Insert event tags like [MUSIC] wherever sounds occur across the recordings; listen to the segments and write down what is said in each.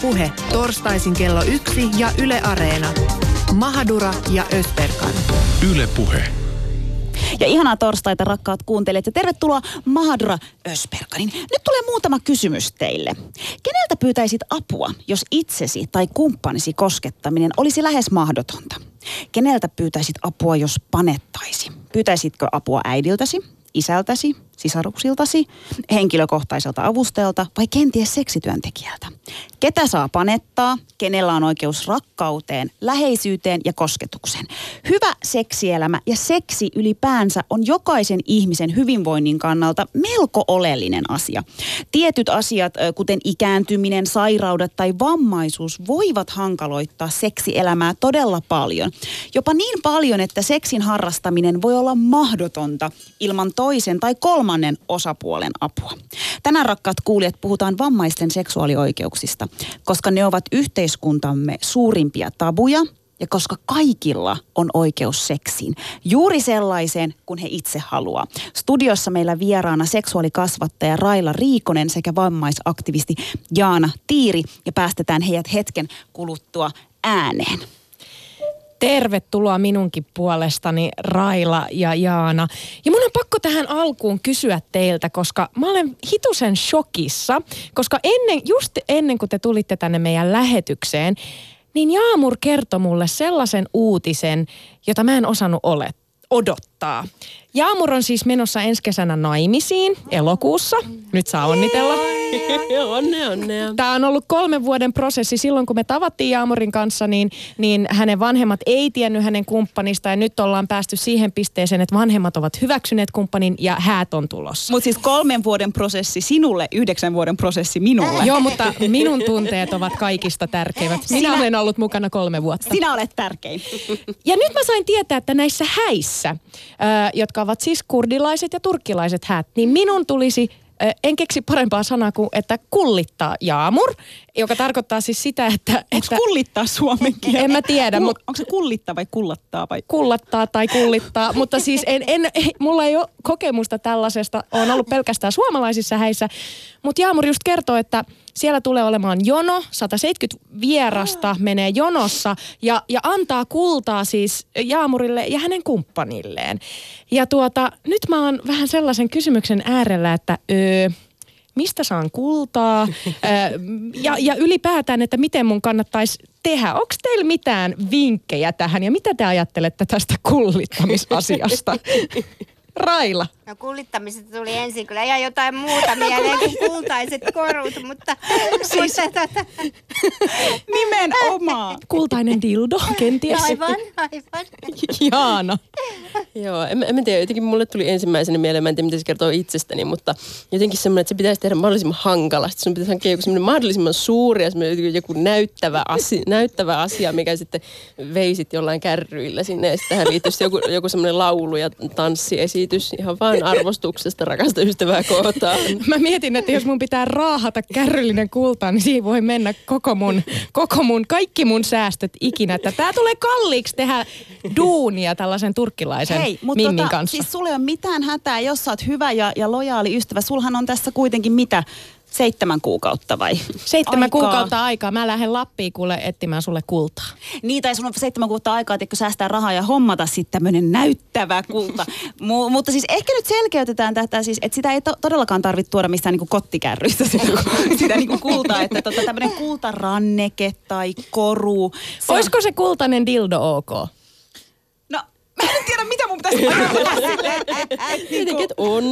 Puhe. Torstaisin kello yksi ja Yle Areena. Mahadura ja Österkan. Yle Puhe. Ja ihanaa torstaita rakkaat kuuntelijat ja tervetuloa Mahadura Ösperkanin. Nyt tulee muutama kysymys teille. Keneltä pyytäisit apua, jos itsesi tai kumppanisi koskettaminen olisi lähes mahdotonta? Keneltä pyytäisit apua, jos panettaisi? Pyytäisitkö apua äidiltäsi, isältäsi, sisaruksiltasi, henkilökohtaiselta avustajalta vai kenties seksityöntekijältä? Ketä saa panettaa, kenellä on oikeus rakkauteen, läheisyyteen ja kosketukseen? Hyvä seksielämä ja seksi ylipäänsä on jokaisen ihmisen hyvinvoinnin kannalta melko oleellinen asia. Tietyt asiat, kuten ikääntyminen, sairaudet tai vammaisuus, voivat hankaloittaa seksielämää todella paljon. Jopa niin paljon, että seksin harrastaminen voi olla mahdotonta ilman toisen tai kolmannen osapuolen apua. Tänään rakkaat kuulijat puhutaan vammaisten seksuaalioikeuksista, koska ne ovat yhteiskuntamme suurimpia tabuja ja koska kaikilla on oikeus seksiin. Juuri sellaiseen, kun he itse haluaa. Studiossa meillä vieraana seksuaalikasvattaja Raila Riikonen sekä vammaisaktivisti Jaana Tiiri ja päästetään heidät hetken kuluttua ääneen. Tervetuloa minunkin puolestani Raila ja Jaana. Ja mun on pakko tähän alkuun kysyä teiltä, koska mä olen hitusen shokissa, koska ennen, just ennen kuin te tulitte tänne meidän lähetykseen, niin Jaamur kertoi mulle sellaisen uutisen, jota mä en osannut olettaa odottaa. Jaamur on siis menossa ensi kesänä naimisiin elokuussa. Nyt saa onnitella. [LAUGHS] onne, onne. Tämä on ollut kolmen vuoden prosessi. Silloin kun me tavattiin Jaamurin kanssa, niin, niin hänen vanhemmat ei tiennyt hänen kumppanista. Ja nyt ollaan päästy siihen pisteeseen, että vanhemmat ovat hyväksyneet kumppanin ja häät on tulossa. Mutta siis kolmen vuoden prosessi sinulle, yhdeksän vuoden prosessi minulle. Joo, mutta minun tunteet ovat kaikista tärkeimmät. Minä Sinä, olen ollut mukana kolme vuotta. Sinä olet tärkein. Ja nyt mä sain tietää, että näissä häissä, äh, jotka ovat siis kurdilaiset ja turkkilaiset häät, niin minun tulisi en keksi parempaa sanaa kuin, että kullittaa jaamur, joka tarkoittaa siis sitä, että... Onko että, kullittaa suomen? En mä tiedä. mutta onko se kullittaa vai kullattaa? Vai? Kullattaa tai kullittaa, [LAUGHS] mutta siis en, en, mulla ei ole kokemusta tällaisesta. Olen ollut pelkästään suomalaisissa häissä. Mutta Jaamur just kertoo, että siellä tulee olemaan jono, 170 vierasta menee jonossa ja, ja antaa kultaa siis Jaamurille ja hänen kumppanilleen. Ja tuota, nyt mä oon vähän sellaisen kysymyksen äärellä, että öö, mistä saan kultaa ja, ja ylipäätään, että miten mun kannattaisi tehdä. Onko teillä mitään vinkkejä tähän ja mitä te ajattelette tästä kullittamisasiasta? [LAUGHS] Raila. No kullittamisesta tuli ensin kyllä ihan jotain muuta [LAUGHS] mieleen kuin kultaiset korut, mutta... Siis mutta, tota... nimenomaan. Kultainen dildo, kenties. Aivan, aivan. Jaana. Joo, en, en tiedä, jotenkin mulle tuli ensimmäisenä mieleen, mä en tiedä mitä se kertoo itsestäni, mutta jotenkin semmoinen, että se pitäisi tehdä mahdollisimman hankalasti. Sun pitäisi hankkia joku semmoinen mahdollisimman suuri ja joku näyttävä asia, näyttävä asia, mikä sitten veisit jollain kärryillä sinne ja sitten tähän liittyisi joku, joku semmoinen laulu ja tanssiesitys ihan vaan vain arvostuksesta rakasta ystävää kohtaan. [LAUGHS] Mä mietin, että jos mun pitää raahata kärryllinen kulta, niin siihen voi mennä koko mun, koko mun, kaikki mun säästöt ikinä. Että tää tulee kalliiksi tehdä duunia tällaisen turkkilaisen Hei, mutta Mimmin tota, kanssa. siis sulle ei ole mitään hätää, jos sä oot hyvä ja, ja lojaali ystävä. Sulhan on tässä kuitenkin mitä? Seitsemän kuukautta vai? Seitsemän aikaa. kuukautta aikaa. Mä lähden Lappiin kuule etsimään sulle kultaa. Niin, tai sun on seitsemän kuukautta aikaa, että säästää rahaa ja hommata sitten tämmöinen näyttävä kulta. [LAUGHS] M- mutta siis ehkä nyt selkeytetään tätä siis, että sitä ei to- todellakaan tarvitse tuoda mistään niinku kottikärryistä sitä, [LAUGHS] sitä niinku kultaa. Että tota, tämmöinen kultaranneke tai koru. Se Olisiko on... se kultainen dildo ok? Mä en tiedä, mitä mun pitäisi ajatella [LAUGHS] Tietenkin, että on.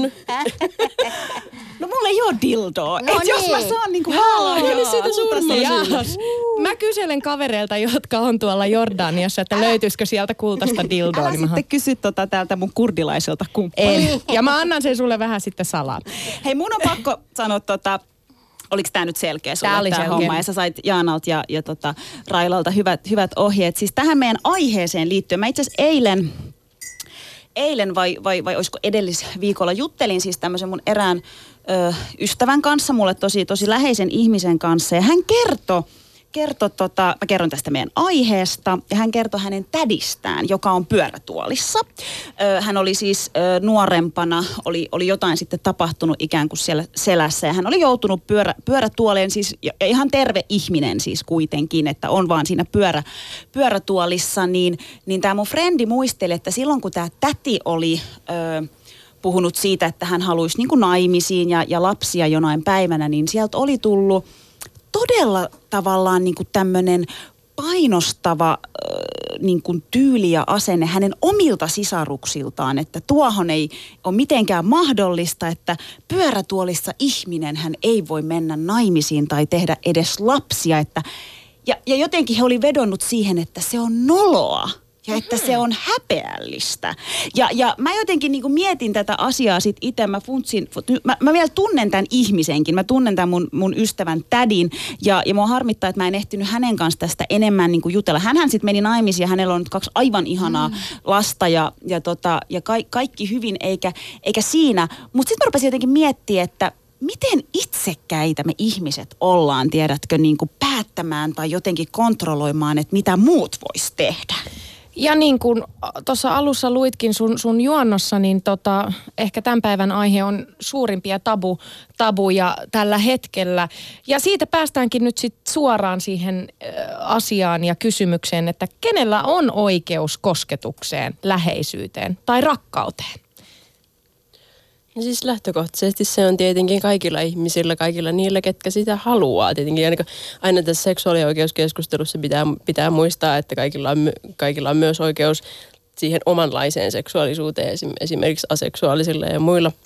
No mulla ei ole dildoa. No Et niin. jos mä niin. saan niinku halaa. niin siitä. Mä kyselen kavereilta, jotka on tuolla Jordaniassa, että löytyisikö sieltä kultaista dildoa. Älä niin sitten kysy tota täältä mun kurdilaiselta kumppanilta. Ja mä annan sen sulle vähän sitten salaa. Hei, mun on pakko sanoa tota, oliko tämä nyt selkeä sulle tämä, oli tämä homma? Ja sä sait Jaanalta ja, ja tota, Railalta hyvät, hyvät ohjeet. Siis tähän meidän aiheeseen liittyen, mä itse asiassa eilen, eilen vai, vai, vai olisiko edellisviikolla juttelin siis tämmöisen mun erään ö, ystävän kanssa, mulle tosi, tosi läheisen ihmisen kanssa. Ja hän kertoi, kertoi, tota, mä kerron tästä meidän aiheesta, ja hän kertoi hänen tädistään, joka on pyörätuolissa. Ö, hän oli siis ö, nuorempana, oli, oli jotain sitten tapahtunut ikään kuin siellä selässä, ja hän oli joutunut pyörä, pyörätuoleen, siis ja ihan terve ihminen siis kuitenkin, että on vaan siinä pyörä, pyörätuolissa, niin, niin tämä mun frendi muisteli, että silloin kun tämä täti oli... Ö, puhunut siitä, että hän haluaisi niin naimisiin ja, ja lapsia jonain päivänä, niin sieltä oli tullut todella tavallaan niin kuin tämmöinen painostava äh, niin kuin tyyli ja asenne hänen omilta sisaruksiltaan, että tuohon ei ole mitenkään mahdollista, että pyörätuolissa ihminen hän ei voi mennä naimisiin tai tehdä edes lapsia, että ja, ja jotenkin he oli vedonnut siihen, että se on noloa ja että se on häpeällistä. Ja, ja mä jotenkin niin mietin tätä asiaa sit itse, mä funtsin, mä, mä vielä tunnen tämän ihmisenkin, mä tunnen tämän mun, mun ystävän tädin ja, ja mua harmittaa, että mä en ehtinyt hänen kanssa tästä enemmän niin jutella. Hänhän sitten meni naimisiin ja hänellä on nyt kaksi aivan ihanaa mm. lasta ja, ja, tota, ja ka, kaikki hyvin eikä, eikä siinä. Mutta sitten mä rupesin jotenkin miettimään, että miten itsekkäitä me ihmiset ollaan, tiedätkö, niin kuin päättämään tai jotenkin kontrolloimaan, että mitä muut vois tehdä. Ja niin kuin tuossa alussa luitkin sun, sun juonnossa, niin tota, ehkä tämän päivän aihe on suurimpia tabu, tabuja tällä hetkellä. Ja siitä päästäänkin nyt sit suoraan siihen asiaan ja kysymykseen, että kenellä on oikeus kosketukseen, läheisyyteen tai rakkauteen? Siis lähtökohtaisesti se on tietenkin kaikilla ihmisillä, kaikilla niillä, ketkä sitä haluaa. Tietenkin aina, aina tässä seksuaalioikeuskeskustelussa pitää, pitää muistaa, että kaikilla on, kaikilla on myös oikeus siihen omanlaiseen seksuaalisuuteen, esimerkiksi aseksuaalisilla ja muilla –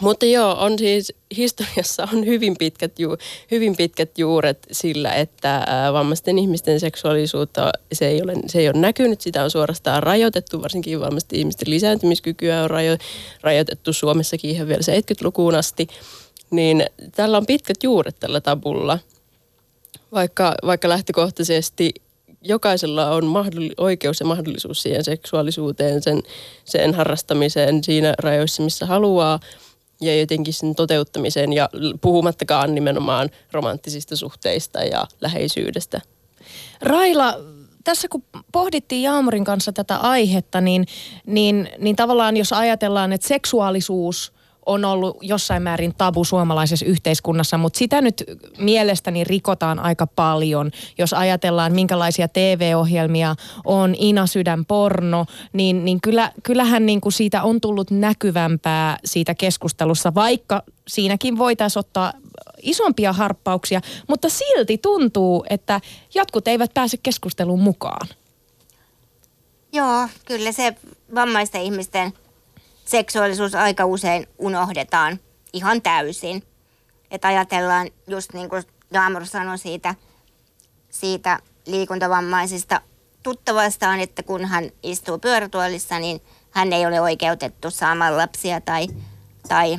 mutta joo, on siis historiassa on hyvin pitkät, ju, hyvin pitkät juuret sillä, että vammaisten ihmisten seksuaalisuutta se ei, ole, se ei ole näkynyt. Sitä on suorastaan rajoitettu, varsinkin vammaisten ihmisten lisääntymiskykyä on rajo, rajoitettu Suomessakin ihan vielä 70-lukuun asti. Niin tällä on pitkät juuret tällä tabulla, vaikka, vaikka lähtökohtaisesti jokaisella on mahdoll- oikeus ja mahdollisuus siihen seksuaalisuuteen, sen, sen harrastamiseen siinä rajoissa, missä haluaa – ja jotenkin sen toteuttamiseen ja puhumattakaan nimenomaan romanttisista suhteista ja läheisyydestä. Raila, tässä kun pohdittiin Jaamurin kanssa tätä aihetta, niin, niin, niin tavallaan jos ajatellaan, että seksuaalisuus – on ollut jossain määrin tabu suomalaisessa yhteiskunnassa, mutta sitä nyt mielestäni rikotaan aika paljon. Jos ajatellaan, minkälaisia TV-ohjelmia on Ina Sydän porno, niin, niin kyllä, kyllähän niin kuin siitä on tullut näkyvämpää siitä keskustelussa, vaikka siinäkin voitaisiin ottaa isompia harppauksia, mutta silti tuntuu, että jotkut eivät pääse keskusteluun mukaan. Joo, kyllä se vammaisten ihmisten – seksuaalisuus aika usein unohdetaan ihan täysin. Että ajatellaan just niin kuin Jaamur sanoi siitä, siitä liikuntavammaisista tuttavastaan, että kun hän istuu pyörätuolissa, niin hän ei ole oikeutettu saamaan lapsia tai, tai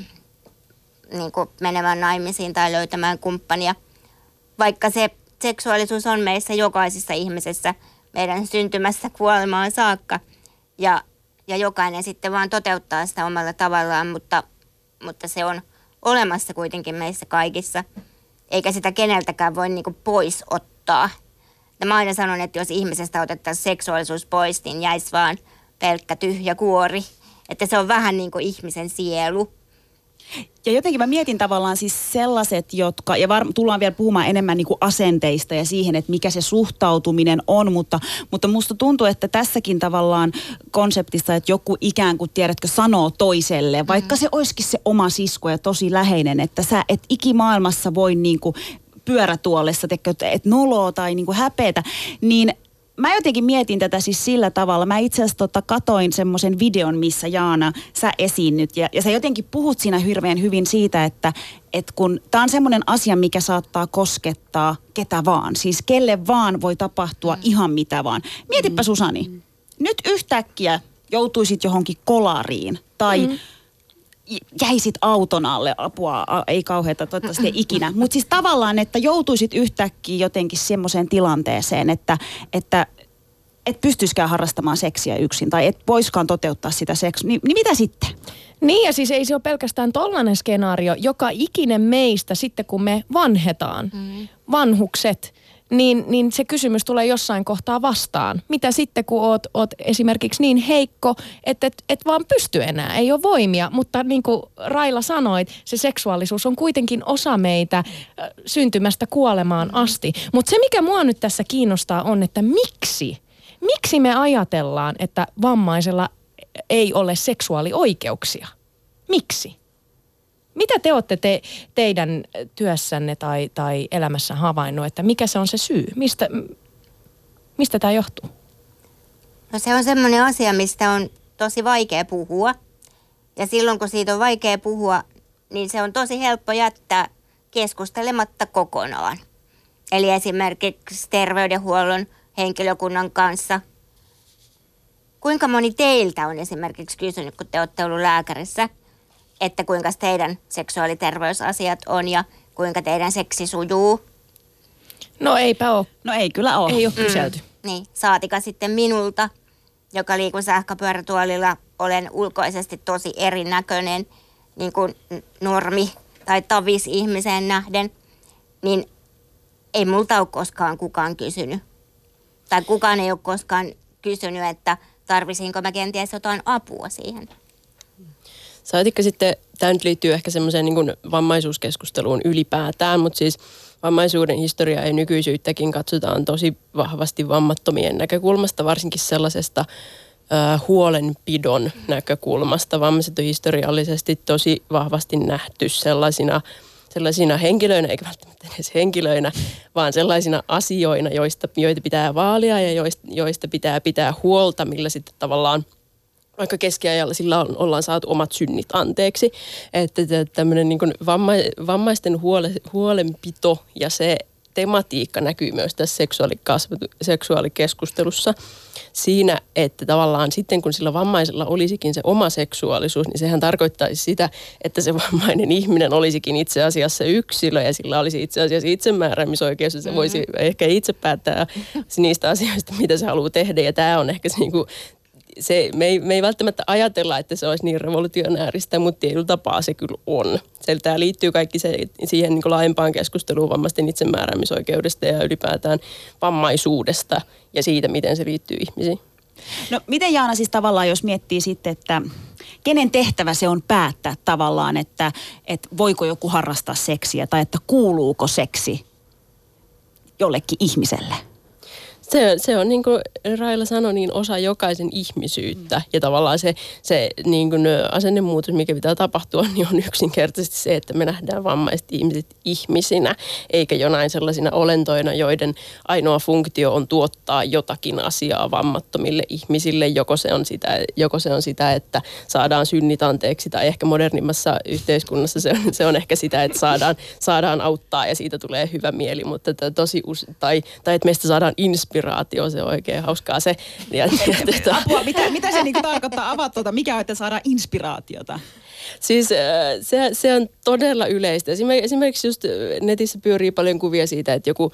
niin kuin menemään naimisiin tai löytämään kumppania. Vaikka se seksuaalisuus on meissä jokaisessa ihmisessä meidän syntymässä kuolemaan saakka. Ja ja jokainen sitten vaan toteuttaa sitä omalla tavallaan, mutta, mutta se on olemassa kuitenkin meissä kaikissa, eikä sitä keneltäkään voi niinku pois ottaa. Ja mä aina sanon, että jos ihmisestä otettaisiin seksuaalisuus pois, niin jäisi vaan pelkkä tyhjä kuori. Että se on vähän niin kuin ihmisen sielu. Ja jotenkin mä mietin tavallaan siis sellaiset, jotka, ja var, tullaan vielä puhumaan enemmän niin kuin asenteista ja siihen, että mikä se suhtautuminen on, mutta, mutta musta tuntuu, että tässäkin tavallaan konseptissa, että joku ikään kuin, tiedätkö, sanoo toiselle, vaikka mm. se olisikin se oma sisko ja tosi läheinen, että sä et ikimaailmassa voi niin kuin pyörätuolessa, että et noloa tai niin kuin häpeätä, niin mä jotenkin mietin tätä siis sillä tavalla. Mä itse asiassa tota katoin semmoisen videon, missä Jaana, sä esiinnyt ja, ja sä jotenkin puhut siinä hirveän hyvin siitä, että et kun tämä on semmoinen asia, mikä saattaa koskettaa ketä vaan. Siis kelle vaan voi tapahtua mm. ihan mitä vaan. Mietipä mm. Susani, mm. nyt yhtäkkiä joutuisit johonkin kolariin tai... Mm jäisit auton alle, apua, ei kauheata, toivottavasti ei ikinä. Mutta siis tavallaan, että joutuisit yhtäkkiä jotenkin semmoiseen tilanteeseen, että, että et pystyisikään harrastamaan seksiä yksin tai et voiskaan toteuttaa sitä seksiä, niin, niin mitä sitten? Niin ja siis ei se ole pelkästään tollainen skenaario. Joka ikinen meistä sitten kun me vanhetaan, mm. vanhukset, niin, niin se kysymys tulee jossain kohtaa vastaan. Mitä sitten, kun oot, oot esimerkiksi niin heikko, että et, et vaan pysty enää, ei ole voimia. Mutta niin kuin Raila sanoi, se seksuaalisuus on kuitenkin osa meitä äh, syntymästä kuolemaan asti. Mutta se, mikä mua nyt tässä kiinnostaa, on, että miksi? Miksi me ajatellaan, että vammaisella ei ole seksuaalioikeuksia? Miksi? Mitä te olette te, teidän työssänne tai, tai elämässä havainnut, että mikä se on se syy? Mistä, mistä tämä johtuu? No se on semmoinen asia, mistä on tosi vaikea puhua. Ja silloin kun siitä on vaikea puhua, niin se on tosi helppo jättää keskustelematta kokonaan. Eli esimerkiksi terveydenhuollon henkilökunnan kanssa. Kuinka moni teiltä on esimerkiksi kysynyt, kun te olette ollut lääkärissä, että kuinka teidän seksuaaliterveysasiat on ja kuinka teidän seksi sujuu? No eipä ole. No ei kyllä ole. Ei ole kyselty. Niin, saatika sitten minulta, joka liikun sähköpyörätuolilla, olen ulkoisesti tosi erinäköinen, niin kuin normi tai tavis ihmiseen nähden, niin ei multa ole koskaan kukaan kysynyt. Tai kukaan ei ole koskaan kysynyt, että tarvisinko mä kenties jotain apua siihen. Saatikka sitten, tämä nyt liittyy ehkä semmoiseen niin vammaisuuskeskusteluun ylipäätään, mutta siis vammaisuuden historiaa ja nykyisyyttäkin katsotaan tosi vahvasti vammattomien näkökulmasta, varsinkin sellaisesta huolenpidon näkökulmasta. Vammaiset on historiallisesti tosi vahvasti nähty sellaisina sellaisina henkilöinä, eikä välttämättä edes henkilöinä, vaan sellaisina asioina, joista, joita pitää vaalia ja joista, joista pitää pitää huolta, millä sitten tavallaan – vaikka keskiajalla sillä on, ollaan saatu omat synnit anteeksi. Että tämmöinen niin vamma, vammaisten huole, huolenpito ja se tematiikka näkyy myös tässä seksuaalikeskustelussa siinä, että tavallaan sitten kun sillä vammaisella olisikin se oma seksuaalisuus, niin sehän tarkoittaisi sitä, että se vammainen ihminen olisikin itse asiassa yksilö ja sillä olisi itse asiassa itsemääräämisoikeus ja se voisi mm-hmm. ehkä itse päättää niistä asioista, mitä se haluaa tehdä ja tämä on ehkä se, niin kuin, se, me, ei, me ei välttämättä ajatella, että se olisi niin revolutionääristä, mutta tietyllä tapaa se kyllä on. Se, tämä liittyy kaikki se, siihen niin laajempaan keskusteluun vammaisten itsemääräämisoikeudesta ja ylipäätään vammaisuudesta ja siitä, miten se liittyy ihmisiin. No miten Jaana siis tavallaan, jos miettii sitten, että kenen tehtävä se on päättää tavallaan, että, että voiko joku harrastaa seksiä tai että kuuluuko seksi jollekin ihmiselle? Se, se on niin kuin Raila sanoi, niin osa jokaisen ihmisyyttä. Mm. Ja tavallaan se, se niin kuin asennemuutos, mikä pitää tapahtua, niin on yksinkertaisesti se, että me nähdään vammaiset ihmiset ihmisinä, eikä jonain sellaisina olentoina, joiden ainoa funktio on tuottaa jotakin asiaa vammattomille ihmisille. Joko se on sitä, joko se on sitä että saadaan synnit anteeksi, tai ehkä modernimmassa yhteiskunnassa se on, se on ehkä sitä, että saadaan, saadaan auttaa ja siitä tulee hyvä mieli, mutta tosi, tai, tai että meistä saadaan inspiraatio inspiraatio, se on oikein hauskaa se. Ja, ja, tota- Apua, mitä, mitä se niinku tarkoittaa? Avaa tuota, mikä on, että saadaan inspiraatiota? Siis äh, se, se on todella yleistä. Esimerkiksi just äh, netissä pyörii paljon kuvia siitä, että joku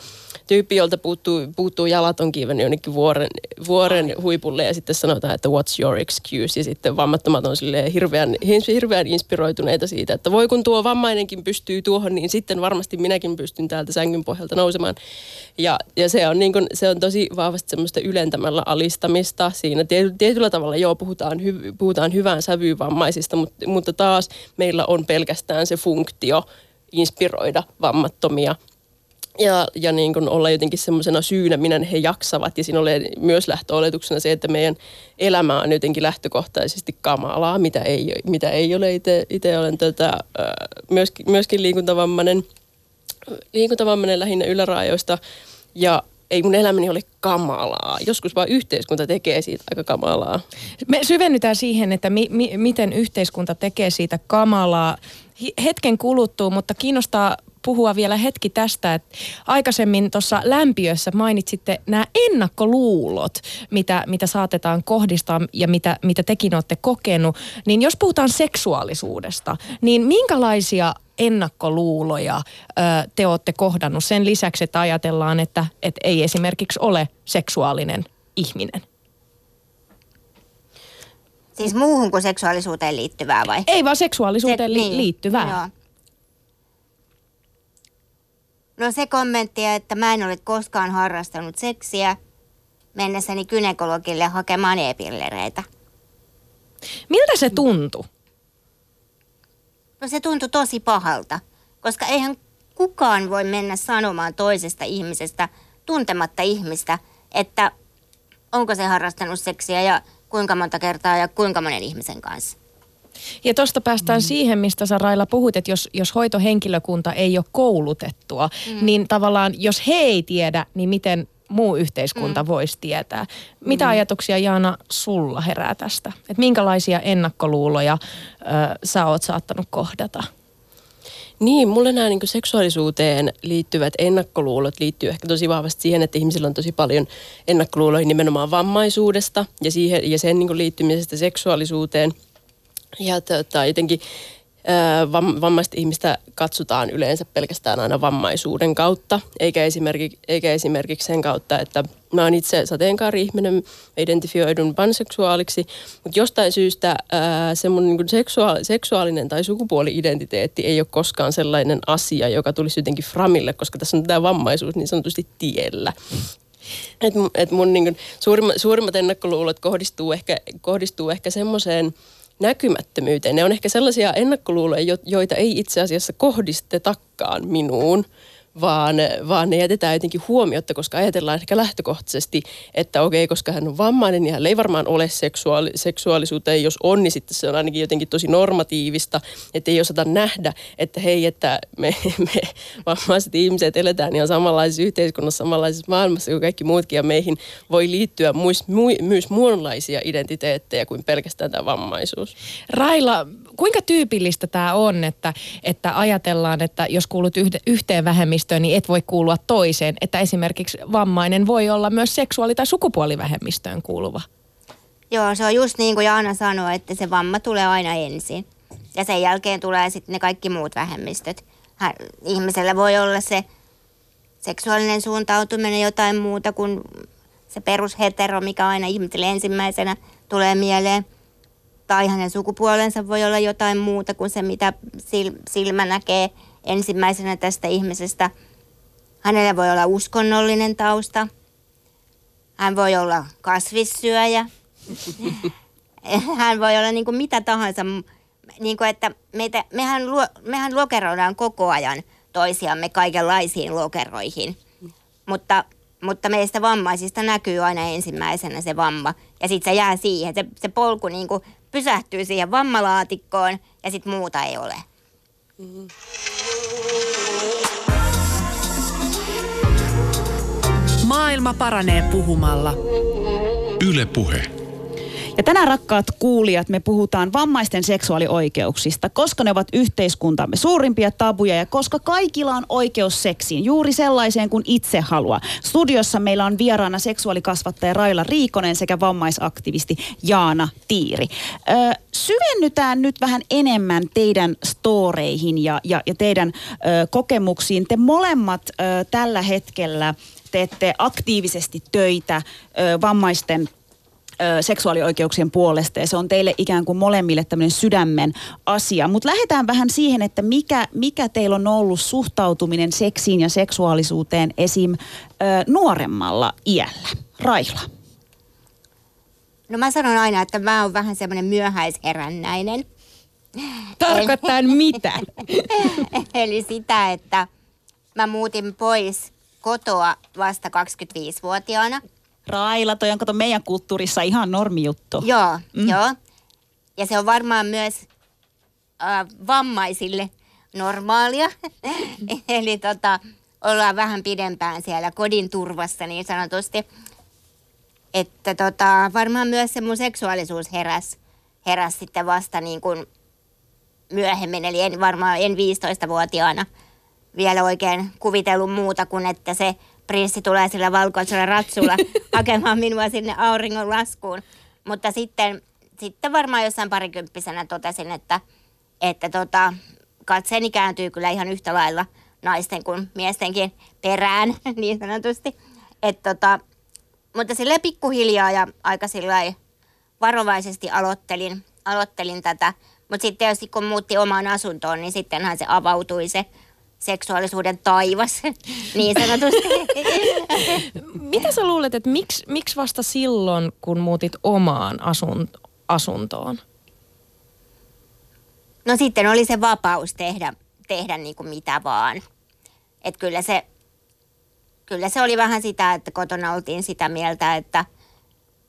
tyyppi, jolta puuttuu, puuttuu jalat on kiivennyt jonnekin vuoren, vuoren huipulle ja sitten sanotaan, että what's your excuse? Ja sitten vammattomat on hirveän, hirveän inspiroituneita siitä, että voi kun tuo vammainenkin pystyy tuohon, niin sitten varmasti minäkin pystyn täältä sängyn pohjalta nousemaan. Ja, ja se, on niin kuin, se on tosi vahvasti semmoista ylentämällä alistamista. Siinä tietyllä tavalla joo, puhutaan, hy, puhutaan hyvään sävyyn vammaisista, mutta, mutta taas meillä on pelkästään se funktio inspiroida vammattomia ja, ja niin kuin olla jotenkin semmoisena syynä, minä he jaksavat. Ja siinä oli myös lähtöoletuksena se, että meidän elämä on jotenkin lähtökohtaisesti kamalaa, mitä ei, mitä ei ole. Itse olen tätä, tota, myöskin, myöskin liikuntavammainen, liikuntavammainen lähinnä yläraajoista. Ja ei mun elämäni ole kamalaa. Joskus vaan yhteiskunta tekee siitä aika kamalaa. Me syvennytään siihen, että mi- mi- miten yhteiskunta tekee siitä kamalaa hetken kuluttua, mutta kiinnostaa puhua vielä hetki tästä, että aikaisemmin tuossa lämpiössä mainitsitte nämä ennakkoluulot, mitä, mitä saatetaan kohdistaa ja mitä, mitä tekin olette kokenut. Niin jos puhutaan seksuaalisuudesta, niin minkälaisia ennakkoluuloja ö, te olette kohdannut sen lisäksi, että ajatellaan, että, että ei esimerkiksi ole seksuaalinen ihminen? Siis muuhun kuin seksuaalisuuteen liittyvää vai? Ei vaan seksuaalisuuteen Se, li- niin, liittyvää. Joo. No se kommentti, että mä en ole koskaan harrastanut seksiä mennessäni gynekologille hakemaan e-pillereitä. Miltä se tuntui? No se tuntui tosi pahalta, koska eihän kukaan voi mennä sanomaan toisesta ihmisestä, tuntematta ihmistä, että onko se harrastanut seksiä ja kuinka monta kertaa ja kuinka monen ihmisen kanssa. Ja tuosta päästään mm. siihen, mistä sä Raila puhut, että jos, jos hoitohenkilökunta ei ole koulutettua, mm. niin tavallaan jos he ei tiedä, niin miten muu yhteiskunta mm. voisi tietää. Mitä mm. ajatuksia Jaana sulla herää tästä? Että minkälaisia ennakkoluuloja ö, sä oot saattanut kohdata? Niin, mulle nämä niin seksuaalisuuteen liittyvät ennakkoluulot liittyy ehkä tosi vahvasti siihen, että ihmisillä on tosi paljon ennakkoluuloja nimenomaan vammaisuudesta ja, siihen, ja sen niin liittymisestä seksuaalisuuteen. Ja tota, jotenkin vammaista ihmistä katsotaan yleensä pelkästään aina vammaisuuden kautta, eikä esimerkiksi, eikä esimerkiksi sen kautta, että mä oon itse sateenkaari-ihminen, identifioidun panseksuaaliksi, mutta jostain syystä se mun niin seksuaali- seksuaalinen tai sukupuoli-identiteetti ei ole koskaan sellainen asia, joka tulisi jotenkin framille, koska tässä on tämä vammaisuus niin sanotusti tiellä. Et, et mun niin kuin, suurimmat, suurimmat ennakkoluulot kohdistuu ehkä, kohdistuu ehkä semmoiseen, näkymättömyyteen. Ne on ehkä sellaisia ennakkoluuloja, joita ei itse asiassa kohdistetakaan minuun, vaan, vaan ne jätetään jotenkin huomiotta, koska ajatellaan ehkä lähtökohtaisesti, että okei, koska hän on vammainen, niin hän ei varmaan ole seksuaali, seksuaalisuutta, ja jos on, niin sitten se on ainakin jotenkin tosi normatiivista, että ei osata nähdä, että hei, että me, [LAUGHS] me vammaiset ihmiset eletään ihan samanlaisessa yhteiskunnassa, samanlaisessa maailmassa kuin kaikki muutkin, ja meihin voi liittyä myös, myös muunlaisia identiteettejä kuin pelkästään tämä vammaisuus. Raila, kuinka tyypillistä tämä on, että, että ajatellaan, että jos kuulut yhteen vähemmistöön, niin et voi kuulua toiseen. Että esimerkiksi vammainen voi olla myös seksuaali- tai sukupuolivähemmistöön kuuluva. Joo, se on just niin kuin Jaana sanoi, että se vamma tulee aina ensin. Ja sen jälkeen tulee sitten ne kaikki muut vähemmistöt. Ihmisellä voi olla se seksuaalinen suuntautuminen jotain muuta kuin se perushetero, mikä aina ihmiselle ensimmäisenä tulee mieleen tai hänen sukupuolensa voi olla jotain muuta kuin se, mitä silmä näkee ensimmäisenä tästä ihmisestä. Hänellä voi olla uskonnollinen tausta. Hän voi olla kasvissyöjä. [LAUGHS] Hän voi olla niin kuin mitä tahansa. Niin kuin että meitä, mehän, mehän lokeroidaan koko ajan toisiamme kaikenlaisiin lokeroihin. Mutta, mutta meistä vammaisista näkyy aina ensimmäisenä se vamma. Ja sitten se jää siihen. Se, se polku niin kuin pysähtyy siihen vammalaatikkoon ja sitten muuta ei ole. Maailma paranee puhumalla. Yle Puhe. Ja tänään rakkaat kuulijat, me puhutaan vammaisten seksuaalioikeuksista, koska ne ovat yhteiskuntamme suurimpia tabuja ja koska kaikilla on oikeus seksiin, juuri sellaiseen kuin itse haluaa. Studiossa meillä on vieraana seksuaalikasvattaja Raila Riikonen sekä vammaisaktivisti Jaana Tiiri. Ö, syvennytään nyt vähän enemmän teidän storeihin ja, ja, ja teidän ö, kokemuksiin. Te molemmat ö, tällä hetkellä teette aktiivisesti töitä ö, vammaisten seksuaalioikeuksien puolesta ja se on teille ikään kuin molemmille tämmöinen sydämen asia. Mutta lähdetään vähän siihen, että mikä, mikä teillä on ollut suhtautuminen seksiin ja seksuaalisuuteen esim. Ö, nuoremmalla iällä. Raila. No mä sanon aina, että mä oon vähän semmoinen myöhäisherännäinen. Tarkoittaa [LAUGHS] mitä? Eli sitä, että mä muutin pois kotoa vasta 25-vuotiaana – Raila, toi on kato meidän kulttuurissa ihan normijuttu. Joo, mm. joo. Ja se on varmaan myös äh, vammaisille normaalia. [LAUGHS] Eli tota, ollaan vähän pidempään siellä kodin turvassa niin sanotusti. Että tota, varmaan myös se mun seksuaalisuus heräs, heräs sitten vasta niin kuin myöhemmin. Eli en varmaan en 15-vuotiaana vielä oikein kuvitellut muuta kuin, että se prinssi tulee sillä valkoisella ratsulla [LAUGHS] hakemaan minua sinne auringon laskuun. Mutta sitten, sitten varmaan jossain parikymppisenä totesin, että, että tota, katseeni kääntyy kyllä ihan yhtä lailla naisten kuin miestenkin perään, [LAUGHS] niin sanotusti. Et tota, mutta sille pikkuhiljaa ja aika varovaisesti aloittelin, aloittelin tätä. Mutta sitten jos kun muutti omaan asuntoon, niin sittenhän se avautui se seksuaalisuuden taivas, [LAUGHS] niin sanotusti. [LAUGHS] Mitä sä luulet, että miksi, miksi vasta silloin, kun muutit omaan asun, asuntoon? No sitten oli se vapaus tehdä, tehdä niin kuin mitä vaan. Että kyllä se, kyllä se oli vähän sitä, että kotona oltiin sitä mieltä, että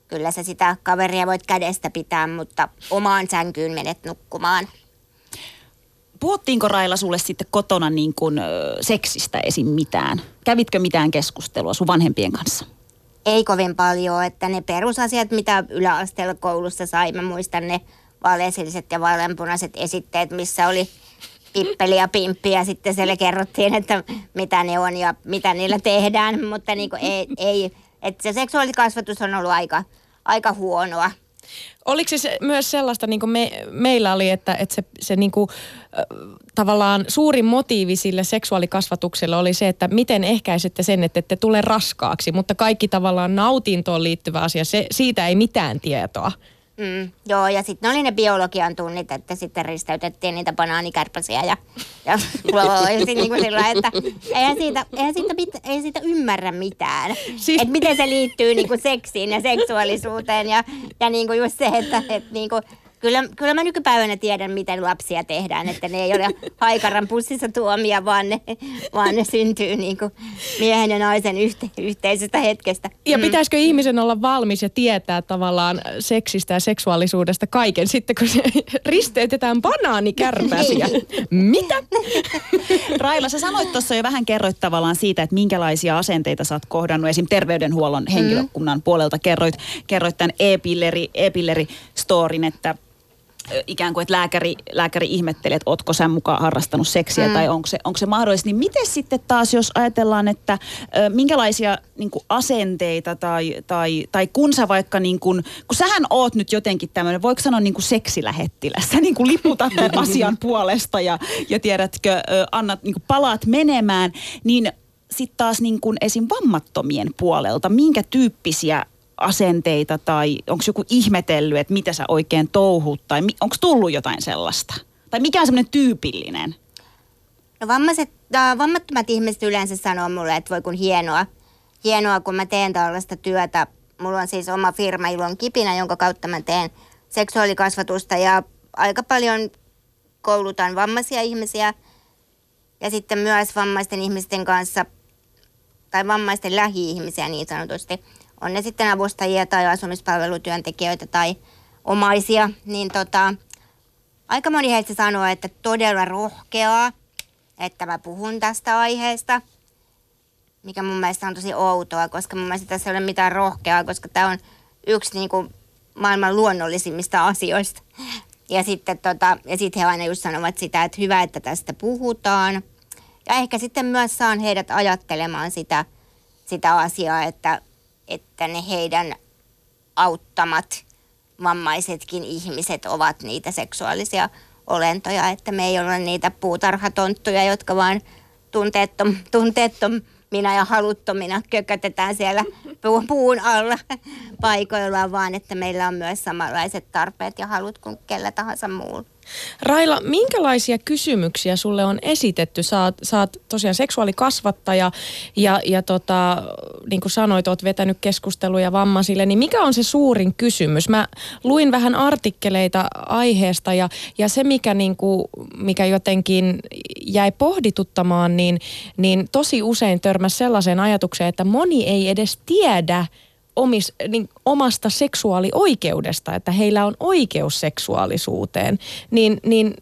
kyllä sä sitä kaveria voit kädestä pitää, mutta omaan sänkyyn menet nukkumaan. Puhuttiinko Raila sulle sitten kotona niin kuin, seksistä esim. mitään? Kävitkö mitään keskustelua sun vanhempien kanssa? Ei kovin paljon, että ne perusasiat, mitä yläasteella koulussa sai, mä muistan ne vaaleasilliset ja vaaleanpunaiset esitteet, missä oli pippeli ja pimppi ja sitten siellä kerrottiin, että mitä ne on ja mitä niillä tehdään, mutta niin kuin ei, ei, että se seksuaalikasvatus on ollut aika, aika huonoa. Oliko se myös sellaista, niin kuin me, meillä oli, että, että se, se niin kuin, tavallaan suurin motiivi sille seksuaalikasvatukselle oli se, että miten ehkäisette sen, että ette tule raskaaksi, mutta kaikki tavallaan nautintoon liittyvä asia, se, siitä ei mitään tietoa. Mm, joo, ja sitten oli ne biologian tunnit, että sitten risteytettiin niitä banaanikärpäsiä ja, ja, [LAUGHS] ja sit niin kuin sillä, että eihän siitä, eihän siitä, mit, ei siitä ymmärrä mitään. Siis... Että miten se liittyy niin kuin seksiin ja seksuaalisuuteen ja, ja niin kuin just se, että, että niin kuin, kyllä, kyllä mä nykypäivänä tiedän, miten lapsia tehdään, että ne ei ole haikaran pussissa tuomia, vaan ne, vaan ne syntyy niin kuin miehen ja naisen yhte, yhteisestä hetkestä. Ja pitäisikö ihmisen olla valmis ja tietää tavallaan seksistä ja seksuaalisuudesta kaiken sitten, kun se risteytetään banaanikärpäsiä? Mitä? Raila, sä sanoit tuossa jo vähän kerroit tavallaan siitä, että minkälaisia asenteita sä oot kohdannut. Esim. terveydenhuollon henkilökunnan puolelta kerroit, kerroit tämän e-pilleri, e-pilleri-storin, että ikään kuin, että lääkäri, lääkäri ihmetteli, että ootko sä mukaan harrastanut seksiä mm. tai onko se, onko se mahdollista. Niin miten sitten taas, jos ajatellaan, että ö, minkälaisia niin kuin asenteita tai, tai, tai kun sä vaikka, niin kuin, kun sähän oot nyt jotenkin tämmöinen, voiko sanoa niin kuin seksilähettiläs, sä niin kuin liputat [LAUGHS] tämän asian puolesta ja, ja tiedätkö, ö, annat, niin kuin palaat menemään, niin sitten taas niin kuin esim. vammattomien puolelta, minkä tyyppisiä asenteita tai onko joku ihmetellyt, että mitä sä oikein touhut tai onko tullut jotain sellaista? Tai mikä on semmoinen tyypillinen? No vammaiset, äh, vammattomat ihmiset yleensä sanoo mulle, että voi kun hienoa, hienoa, kun mä teen tällaista työtä. Mulla on siis oma firma Ilon Kipinä, jonka kautta mä teen seksuaalikasvatusta ja aika paljon koulutan vammaisia ihmisiä ja sitten myös vammaisten ihmisten kanssa tai vammaisten lähi-ihmisiä niin sanotusti. On ne sitten avustajia tai asumispalvelutyöntekijöitä tai omaisia, niin tota, aika moni heistä sanoo, että todella rohkeaa, että mä puhun tästä aiheesta, mikä mun mielestä on tosi outoa, koska mun mielestä tässä ei ole mitään rohkeaa, koska tämä on yksi niin kuin maailman luonnollisimmista asioista. Ja sitten tota, ja sit he aina just sanovat sitä, että hyvä, että tästä puhutaan. Ja ehkä sitten myös saan heidät ajattelemaan sitä, sitä asiaa, että, että ne heidän auttamat vammaisetkin ihmiset ovat niitä seksuaalisia olentoja, että me ei ole niitä puutarhatonttuja, jotka vaan tunteettom, tunteettomina ja haluttomina kökötetään siellä pu- puun alla paikoillaan, vaan että meillä on myös samanlaiset tarpeet ja halut kuin kellä tahansa muulla. Raila, minkälaisia kysymyksiä sulle on esitetty? Sä oot tosiaan seksuaalikasvattaja ja, ja tota, niin kuin sanoit, oot vetänyt keskusteluja vammaisille, niin mikä on se suurin kysymys? Mä luin vähän artikkeleita aiheesta ja, ja se, mikä, niin kuin, mikä jotenkin jäi pohdituttamaan, niin, niin tosi usein törmäsi sellaiseen ajatukseen, että moni ei edes tiedä, omis, niin, omasta seksuaalioikeudesta, että heillä on oikeus seksuaalisuuteen, niin, niin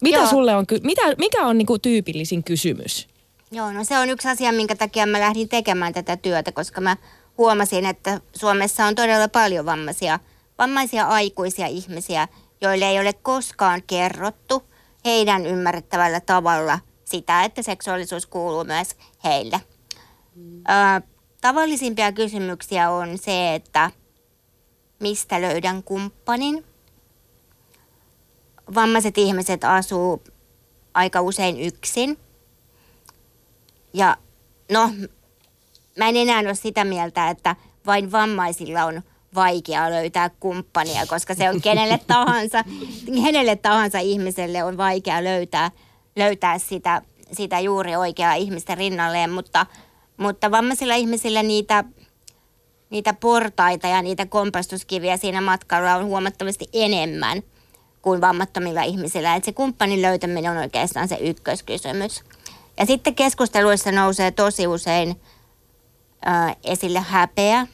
mitä Joo. sulle on, mitä, mikä on niin kuin tyypillisin kysymys? Joo, no se on yksi asia, minkä takia mä lähdin tekemään tätä työtä, koska mä huomasin, että Suomessa on todella paljon vammaisia, vammaisia aikuisia ihmisiä, joille ei ole koskaan kerrottu heidän ymmärrettävällä tavalla sitä, että seksuaalisuus kuuluu myös heille. Ö, tavallisimpia kysymyksiä on se, että mistä löydän kumppanin. Vammaiset ihmiset asuu aika usein yksin. Ja no, mä en enää ole sitä mieltä, että vain vammaisilla on vaikea löytää kumppania, koska se on kenelle [LAUGHS] tahansa, kenelle tahansa ihmiselle on vaikea löytää, löytää sitä, sitä juuri oikeaa ihmistä rinnalleen, mutta, mutta vammaisilla ihmisillä niitä, niitä portaita ja niitä kompastuskiviä siinä matkalla on huomattavasti enemmän kuin vammattomilla ihmisillä. Että se kumppanin löytäminen on oikeastaan se ykköskysymys. Ja sitten keskusteluissa nousee tosi usein ää, esille häpeä.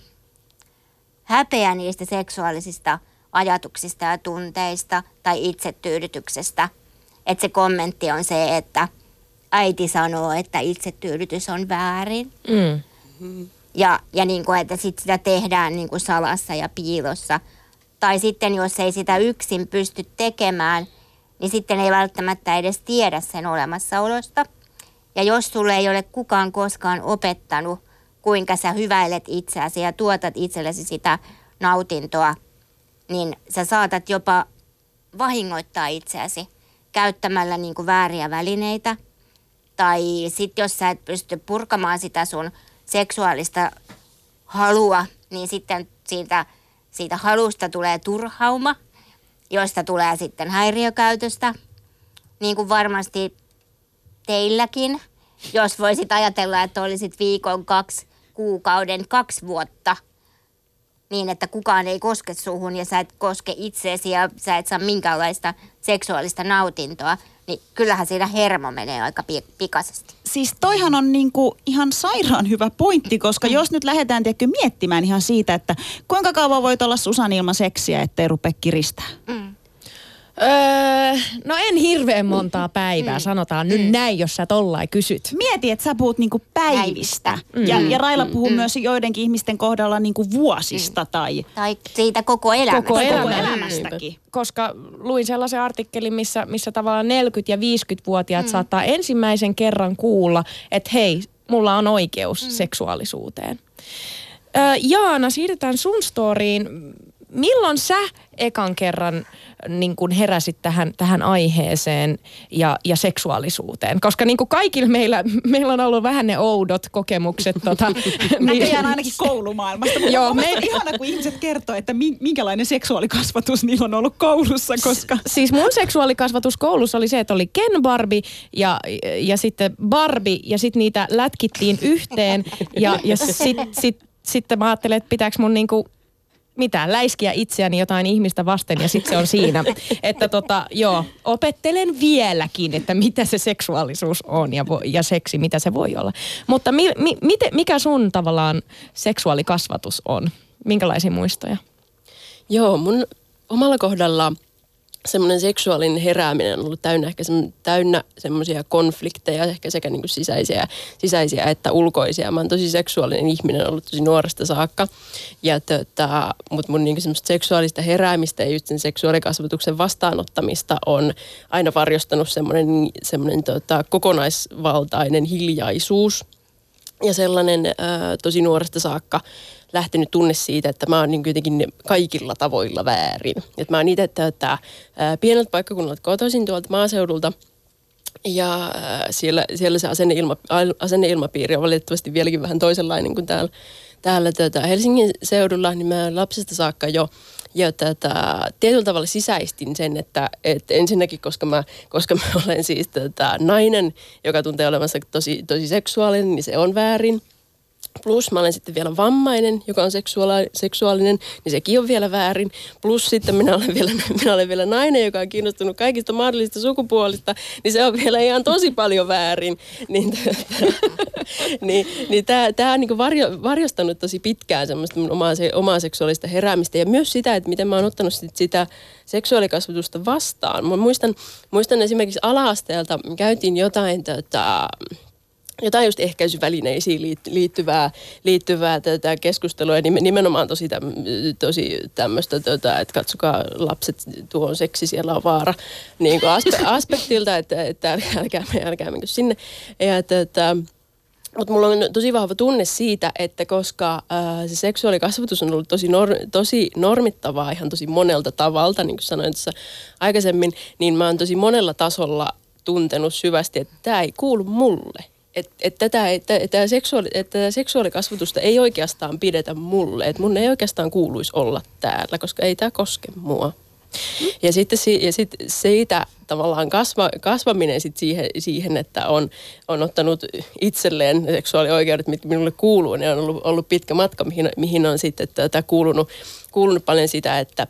Häpeä niistä seksuaalisista ajatuksista ja tunteista tai itsetyydytyksestä. Että se kommentti on se, että äiti sanoo, että itsetyydytys on väärin. Mm. Ja, ja niin kuin, että sit sitä tehdään niin kuin salassa ja piilossa. Tai sitten jos ei sitä yksin pysty tekemään, niin sitten ei välttämättä edes tiedä sen olemassaolosta. Ja jos sulle ei ole kukaan koskaan opettanut, kuinka sä hyväilet itseäsi ja tuotat itsellesi sitä nautintoa, niin sä saatat jopa vahingoittaa itseäsi käyttämällä niin kuin vääriä välineitä. Tai sitten jos sä et pysty purkamaan sitä sun seksuaalista halua, niin sitten siitä, siitä halusta tulee turhauma, josta tulee sitten häiriökäytöstä. Niin kuin varmasti teilläkin, jos voisit ajatella, että olisit viikon, kaksi, kuukauden, kaksi vuotta niin, että kukaan ei koske suhun ja sä et koske itseesi ja sä et saa minkäänlaista seksuaalista nautintoa, niin kyllähän siinä hermo menee aika pi- pikaisesti. Siis toihan on niinku ihan sairaan hyvä pointti, koska jos nyt lähdetään tiedätkö, miettimään ihan siitä, että kuinka kauan voit olla Susan ilman seksiä, ettei rupea kiristää. Öö, no en hirveän montaa päivää, sanotaan nyt näin, jos sä tollain kysyt. Mieti, että sä puhut niinku päivistä. Ja, ja Raila puhuu myös joidenkin ihmisten kohdalla niinku vuosista tai Tai siitä koko elämästä. Koko koko elämä. elämästäkin. Koska luin sellaisen artikkelin, missä, missä tavallaan 40- ja 50-vuotiaat mm. saattaa ensimmäisen kerran kuulla, että hei, mulla on oikeus mm. seksuaalisuuteen. Ö, Jaana, siirrytään sun storiin. Milloin sä ekan kerran niin kun heräsit tähän, tähän aiheeseen ja, ja seksuaalisuuteen? Koska niin kuin kaikilla meillä, meillä on ollut vähän ne oudot kokemukset. Tota, [LAUGHS] Näköjään ainakin koulumaailmasta. Mutta Joo, me- ihana, kun ihmiset kertoo, että mi- minkälainen seksuaalikasvatus niillä on ollut koulussa, koska... Siis mun seksuaalikasvatus koulussa oli se, että oli Ken Barbie ja, ja sitten Barbie ja sitten niitä lätkittiin yhteen ja, ja sitten sit, sitten mä ajattelin, että pitääkö mun niinku mitä, läiskiä itseäni jotain ihmistä vasten ja sitten se on siinä. [LAUGHS] Että tota, joo, opettelen vieläkin, että mitä se seksuaalisuus on ja, vo, ja seksi, mitä se voi olla. Mutta mi, mi, miten, mikä sun tavallaan seksuaalikasvatus on? Minkälaisia muistoja? Joo, mun omalla kohdalla semmoinen seksuaalinen herääminen on ollut täynnä ehkä semmo- täynnä semmoisia konflikteja, ehkä sekä niin kuin sisäisiä, sisäisiä että ulkoisia. Mä oon tosi seksuaalinen ihminen ollut tosi nuoresta saakka. Ja tota, mutta mun niin semmoista seksuaalista heräämistä ja just sen seksuaalikasvatuksen vastaanottamista on aina varjostanut semmoinen, semmoinen tota, kokonaisvaltainen hiljaisuus ja sellainen ää, tosi nuoresta saakka lähtenyt tunne siitä, että mä oon niin jotenkin kaikilla tavoilla väärin. Et mä oon itse tätä ää, pieneltä paikkakunnalta kotoisin tuolta maaseudulta ja siellä, siellä se asenneilma, asenneilmapiiri on valitettavasti vieläkin vähän toisenlainen kuin täällä, täällä tota Helsingin seudulla, niin mä lapsesta saakka jo ja tätä, tietyllä tavalla sisäistin sen, että, että ensinnäkin, koska mä, koska mä olen siis tätä, nainen, joka tuntee olevansa tosi, tosi seksuaalinen, niin se on väärin. Plus mä olen sitten vielä vammainen, joka on seksuaali- seksuaalinen, niin sekin on vielä väärin. Plus sitten minä olen, vielä, [LAUGHS] minä olen vielä nainen, joka on kiinnostunut kaikista mahdollisista sukupuolista, niin se on vielä ihan tosi paljon väärin. Niin, [LAUGHS] niin, niin tämä, tämä on niin varjo, varjostanut tosi pitkään semmoista mun omaa, se, omaa seksuaalista heräämistä ja myös sitä, että miten mä oon ottanut sit sitä seksuaalikasvatusta vastaan. Mä muistan, muistan esimerkiksi ala-asteelta, käytiin jotain tota, jotain just ehkäisyvälineisiin liit- liittyvää, liittyvää tätä keskustelua ja nimen- nimenomaan tosi, täm, tosi tämmöistä, tota, että katsokaa lapset, tuo on seksi, siellä on vaara niin kuin aspe- [LAUGHS] aspektilta, että, että älkää, älkää, älkää menkö sinne. Ja tota, mutta mulla on tosi vahva tunne siitä, että koska ää, se seksuaalikasvatus on ollut tosi, nor, tosi normittavaa ihan tosi monelta tavalta, niin kuin sanoin tässä aikaisemmin, niin mä oon tosi monella tasolla tuntenut syvästi, että tämä ei kuulu mulle. Että et tätä, että, että, seksuaali, että tätä seksuaalikasvatusta ei oikeastaan pidetä mulle. Että mun ei oikeastaan kuuluisi olla täällä, koska ei tämä koske mua. Ja sitten si- ja sit siitä tavallaan kasva, kasvaminen sit siihen, siihen, että on, on ottanut itselleen seksuaalioikeudet, mitkä minulle kuuluu, niin on ollut, ollut pitkä matka, mihin, mihin on sitten tätä kuulunut, kuulunut paljon sitä, että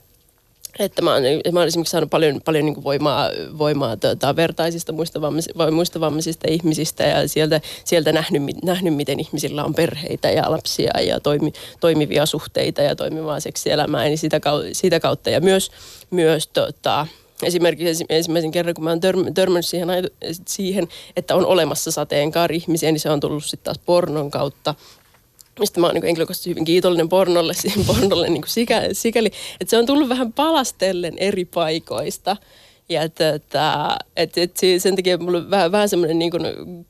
että mä oon, mä oon esimerkiksi saanut paljon, paljon niin voimaa, voimaa tota, vertaisista muista, vammis, muista vammaisista ihmisistä ja sieltä, sieltä nähnyt, nähnyt, miten ihmisillä on perheitä ja lapsia ja toimi, toimivia suhteita ja toimivaa seksielämää. Niin sitä, sitä kautta ja myös, myös tota, esimerkiksi ensimmäisen kerran, kun mä oon törmännyt siihen, siihen, että on olemassa sateenkaari-ihmisiä, niin se on tullut sitten taas pornon kautta mistä mä oon niin henkilökohtaisesti hyvin kiitollinen pornolle, [LAUGHS] pornolle niin sikäli, sikäli, että se on tullut vähän palastellen eri paikoista. Ja että, että, että sen takia mulla on vähän, vähän semmoinen niin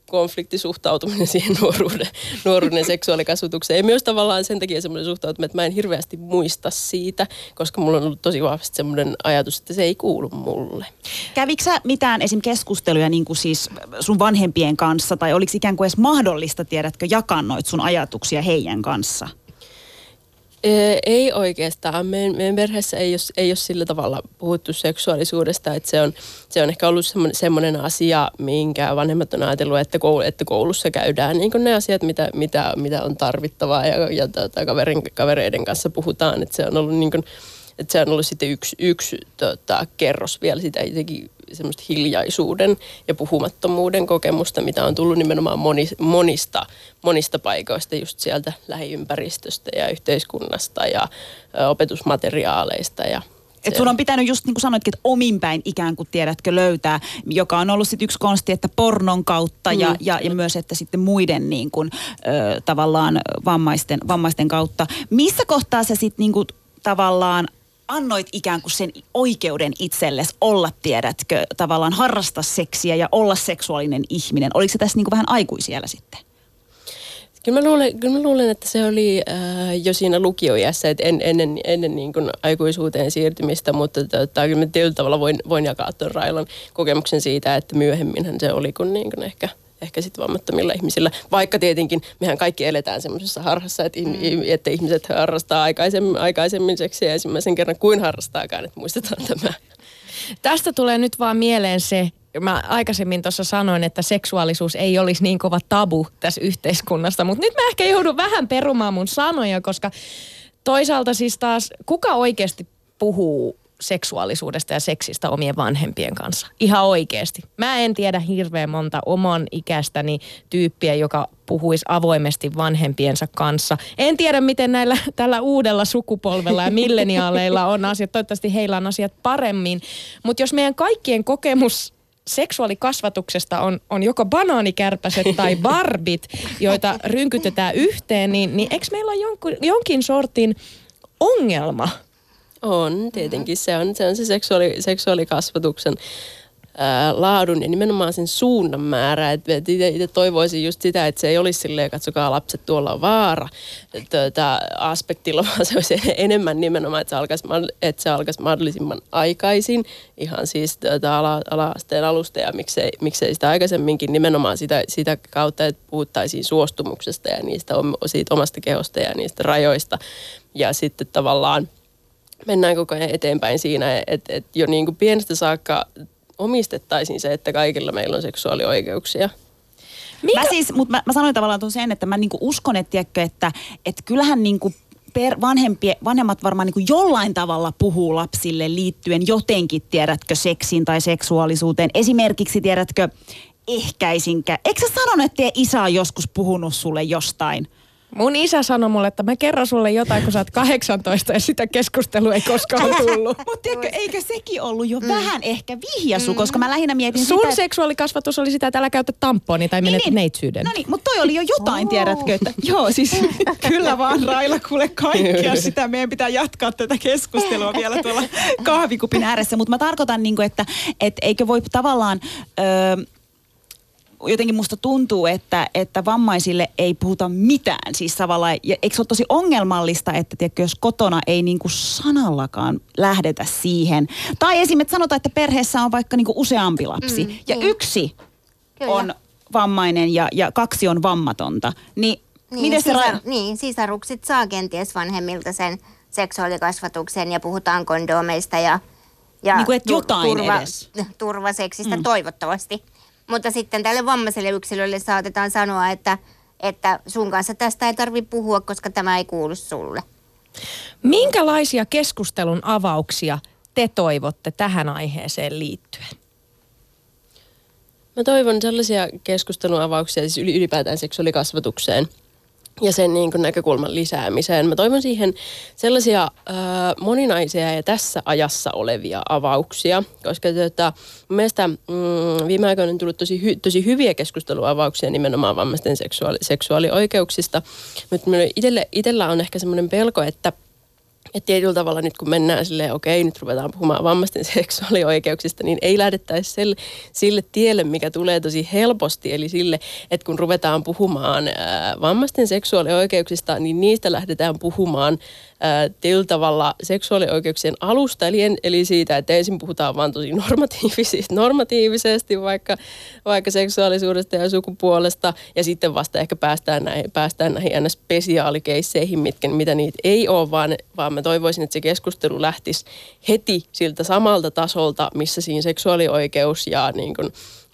konfliktisuhtautuminen [LAUGHS] siihen nuoruuden, nuoruuden seksuaalikasvatukseen. Ja myös tavallaan sen takia semmoinen suhtautuminen, että mä en hirveästi muista siitä, koska mulla on ollut tosi vahvasti semmoinen ajatus, että se ei kuulu mulle. Kävikö mitään esim. keskusteluja niin kuin siis sun vanhempien kanssa, tai oliko ikään kuin edes mahdollista, tiedätkö, jakaa noit sun ajatuksia heidän kanssa? Ei oikeastaan. Meidän, meidän perheessä ei ole, ei ole sillä tavalla puhuttu seksuaalisuudesta, että se on, se on ehkä ollut semmoinen, semmoinen asia, minkä vanhemmat on ajatellut, että, koulu, että koulussa käydään niin ne asiat, mitä, mitä, mitä on tarvittavaa ja, ja tota, kaverin, kavereiden kanssa puhutaan. Että se on ollut niin kuin, että se on ollut sitten yksi, yksi tota, kerros vielä sitä jotenkin semmoista hiljaisuuden ja puhumattomuuden kokemusta, mitä on tullut nimenomaan moni, monista, monista paikoista, just sieltä lähiympäristöstä ja yhteiskunnasta ja opetusmateriaaleista ja et sun on pitänyt just niin kuin sanoitkin, että ominpäin ikään kuin tiedätkö löytää, joka on ollut sitten yksi konsti, että pornon kautta mm. ja, ja, ja myös, että sitten muiden niin kuin, ö, tavallaan vammaisten, vammaisten kautta. Missä kohtaa sä sitten niin kuin, tavallaan annoit ikään kuin sen oikeuden itsellesi olla, tiedätkö, tavallaan harrastaa seksiä ja olla seksuaalinen ihminen. Oliko se tässä niin kuin vähän aikuisiellä sitten? Kyllä mä luulen, kyllä mä luulen että se oli äh, jo siinä lukioiässä, että en, ennen, ennen niin kuin aikuisuuteen siirtymistä, mutta tota, kyllä mä tietyllä tavalla voin, voin jakaa tuon Railan kokemuksen siitä, että myöhemminhän se oli kun, niin kuin ehkä – ehkä sitten vammattomilla ihmisillä. Vaikka tietenkin mehän kaikki eletään semmoisessa harhassa, että, mm. että ihmiset harrastaa aikaisemmin, aikaisemmin seksiä ensimmäisen kerran kuin harrastaakaan, että muistetaan tämä. Tästä tulee nyt vaan mieleen se, mä aikaisemmin tuossa sanoin, että seksuaalisuus ei olisi niin kova tabu tässä yhteiskunnassa, mutta nyt mä ehkä joudun vähän perumaan mun sanoja, koska toisaalta siis taas kuka oikeasti puhuu seksuaalisuudesta ja seksistä omien vanhempien kanssa. Ihan oikeasti. Mä en tiedä hirveän monta oman ikästäni tyyppiä, joka puhuisi avoimesti vanhempiensa kanssa. En tiedä, miten näillä tällä uudella sukupolvella ja milleniaaleilla on asiat. Toivottavasti heillä on asiat paremmin. Mutta jos meidän kaikkien kokemus seksuaalikasvatuksesta on, on joko banaanikärpäset tai barbit, joita rynkytetään yhteen, niin, niin eikö meillä ole jonkin, jonkin sortin ongelma on, tietenkin. Se on se, on se seksuaali, seksuaalikasvatuksen ää, laadun ja nimenomaan sen suunnan määrä. Itse toivoisin just sitä, että se ei olisi silleen, katsokaa lapset, tuolla on vaara tuota, aspektilla, [LAUGHS] vaan se olisi enemmän nimenomaan, että se alkaisi, että se alkaisi mahdollisimman aikaisin, ihan siis tuota, ala, ala-asteen alusta ja miksei, miksei sitä aikaisemminkin nimenomaan sitä, sitä kautta, että puhuttaisiin suostumuksesta ja niistä siitä omasta kehosta ja niistä rajoista. Ja sitten tavallaan mennään koko ajan eteenpäin siinä, että, että jo niin kuin pienestä saakka omistettaisiin se, että kaikilla meillä on seksuaalioikeuksia. Mikä? Mä siis, mutta mä, mä sanoin tavallaan tuon sen, että mä niinku uskon, että, tiedätkö, että, että kyllähän niinku per, vanhempie, vanhemmat varmaan niin jollain tavalla puhuu lapsille liittyen jotenkin, tiedätkö, seksiin tai seksuaalisuuteen. Esimerkiksi, tiedätkö, ehkäisinkä. Eikö sä sanonut, että isä on joskus puhunut sulle jostain? Mun isä sanoi mulle, että mä kerron sulle jotain, kun sä oot 18 ja sitä keskustelua ei koskaan tullut. Mutta tiedätkö, eikö sekin ollut jo mm. vähän ehkä vihjasu, mm. koska mä lähinnä mietin Sun sitä, seksuaalikasvatus oli sitä, että älä käytä tamponi tai menet niin, neitsyyden. No niin, mutta toi oli jo jotain, oh. tiedätkö, että joo, siis [LAUGHS] kyllä vaan Raila kuule kaikkea sitä. Meidän pitää jatkaa tätä keskustelua vielä tuolla [LAUGHS] kahvikupin ääressä, mutta mä tarkoitan, niin kuin, että et eikö voi tavallaan... Öö, jotenkin musta tuntuu, että, että vammaisille ei puhuta mitään. Siis tavallaan, ja eikö se ole tosi ongelmallista, että tiedätkö, jos kotona ei niin kuin sanallakaan lähdetä siihen. Tai esimerkiksi sanotaan, että perheessä on vaikka niin kuin useampi lapsi mm, ja niin. yksi Kyllä. on vammainen ja, ja kaksi on vammatonta. Niin, niin, miten sisar, se ra- niin, sisarukset saa kenties vanhemmilta sen seksuaalikasvatuksen ja puhutaan kondomeista ja Ja Niin kuin, että jotain edes. turvaseksistä mm. toivottavasti. Mutta sitten tälle vammaiselle yksilölle saatetaan sanoa, että, että sun kanssa tästä ei tarvitse puhua, koska tämä ei kuulu sulle. Minkälaisia keskustelun avauksia te toivotte tähän aiheeseen liittyen? Mä toivon sellaisia keskustelun avauksia siis yli- ylipäätään seksuaalikasvatukseen ja sen niin kuin näkökulman lisäämiseen. Mä toivon siihen sellaisia äh, moninaisia ja tässä ajassa olevia avauksia, koska tota, mielestä mm, viime aikoina on tullut tosi, hy, tosi hyviä keskusteluavauksia nimenomaan vammaisten seksuaali, seksuaalioikeuksista, mutta itsellä on ehkä semmoinen pelko, että – että tietyllä tavalla nyt kun mennään silleen, okei, nyt ruvetaan puhumaan vammaisten [LAUGHS] seksuaalioikeuksista, niin ei lähdettäisi sille, sille tielle, mikä tulee tosi helposti. Eli sille, että kun ruvetaan puhumaan ää, vammaisten seksuaalioikeuksista, niin niistä lähdetään puhumaan tietyllä tavalla seksuaalioikeuksien alusta, eli, eli siitä, että ensin puhutaan vaan tosi normatiivisesti, normatiivisesti vaikka, vaikka seksuaalisuudesta ja sukupuolesta, ja sitten vasta ehkä päästään näihin, päästään näihin aina spesiaalikeisseihin, mitkä, mitä niitä ei ole, vaan, vaan mä toivoisin, että se keskustelu lähtisi heti siltä samalta tasolta, missä siinä seksuaalioikeus ja niin kuin,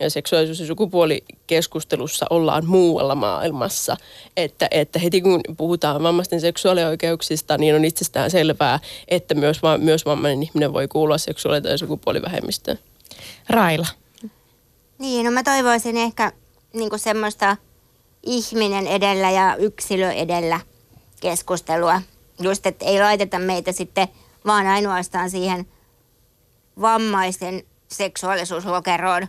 seksuaalisuus- ja sukupuolikeskustelussa ollaan muualla maailmassa. Että, että heti kun puhutaan vammaisten seksuaalioikeuksista, niin on itsestään selvää, että myös, myös vammainen ihminen voi kuulua seksuaali- tai sukupuolivähemmistöön. Raila. Niin, no mä toivoisin ehkä niin semmoista ihminen edellä ja yksilö edellä keskustelua. Just, että ei laiteta meitä sitten vaan ainoastaan siihen vammaisten seksuaalisuuslokeroon,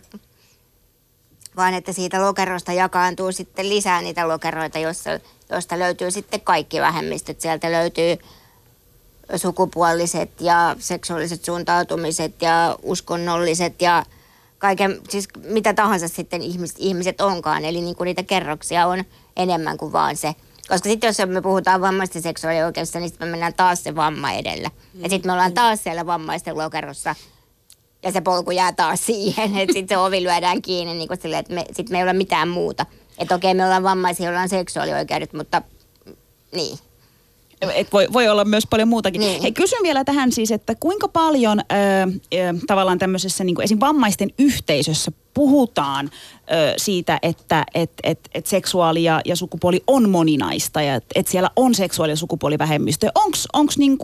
vaan että siitä lokerosta jakaantuu sitten lisää niitä lokeroita, jossa, joista löytyy sitten kaikki vähemmistöt. Sieltä löytyy sukupuoliset ja seksuaaliset suuntautumiset ja uskonnolliset ja kaiken, siis mitä tahansa sitten ihmiset, ihmiset onkaan. Eli niin kuin niitä kerroksia on enemmän kuin vaan se. Koska sitten jos me puhutaan vammaisten seksuaalioikeudesta, niin sitten me mennään taas se vamma edellä. Ja sitten me ollaan taas siellä vammaisten lokerossa ja se polku jää taas siihen, [LAUGHS] että sitten se ovi lyödään kiinni niin kuin sille, että me, sit me ei ole mitään muuta. Että okei, me ollaan vammaisia, ollaan seksuaalioikeudet, mutta niin. Et voi, voi olla myös paljon muutakin. Niin. Hei, kysyn vielä tähän siis, että kuinka paljon ö, ö, tavallaan tämmöisessä niin kuin esim. vammaisten yhteisössä puhutaan ö, siitä, että et, et, et seksuaali ja, ja sukupuoli on moninaista ja että et siellä on seksuaali- ja sukupuolivähemmistö. Onko niin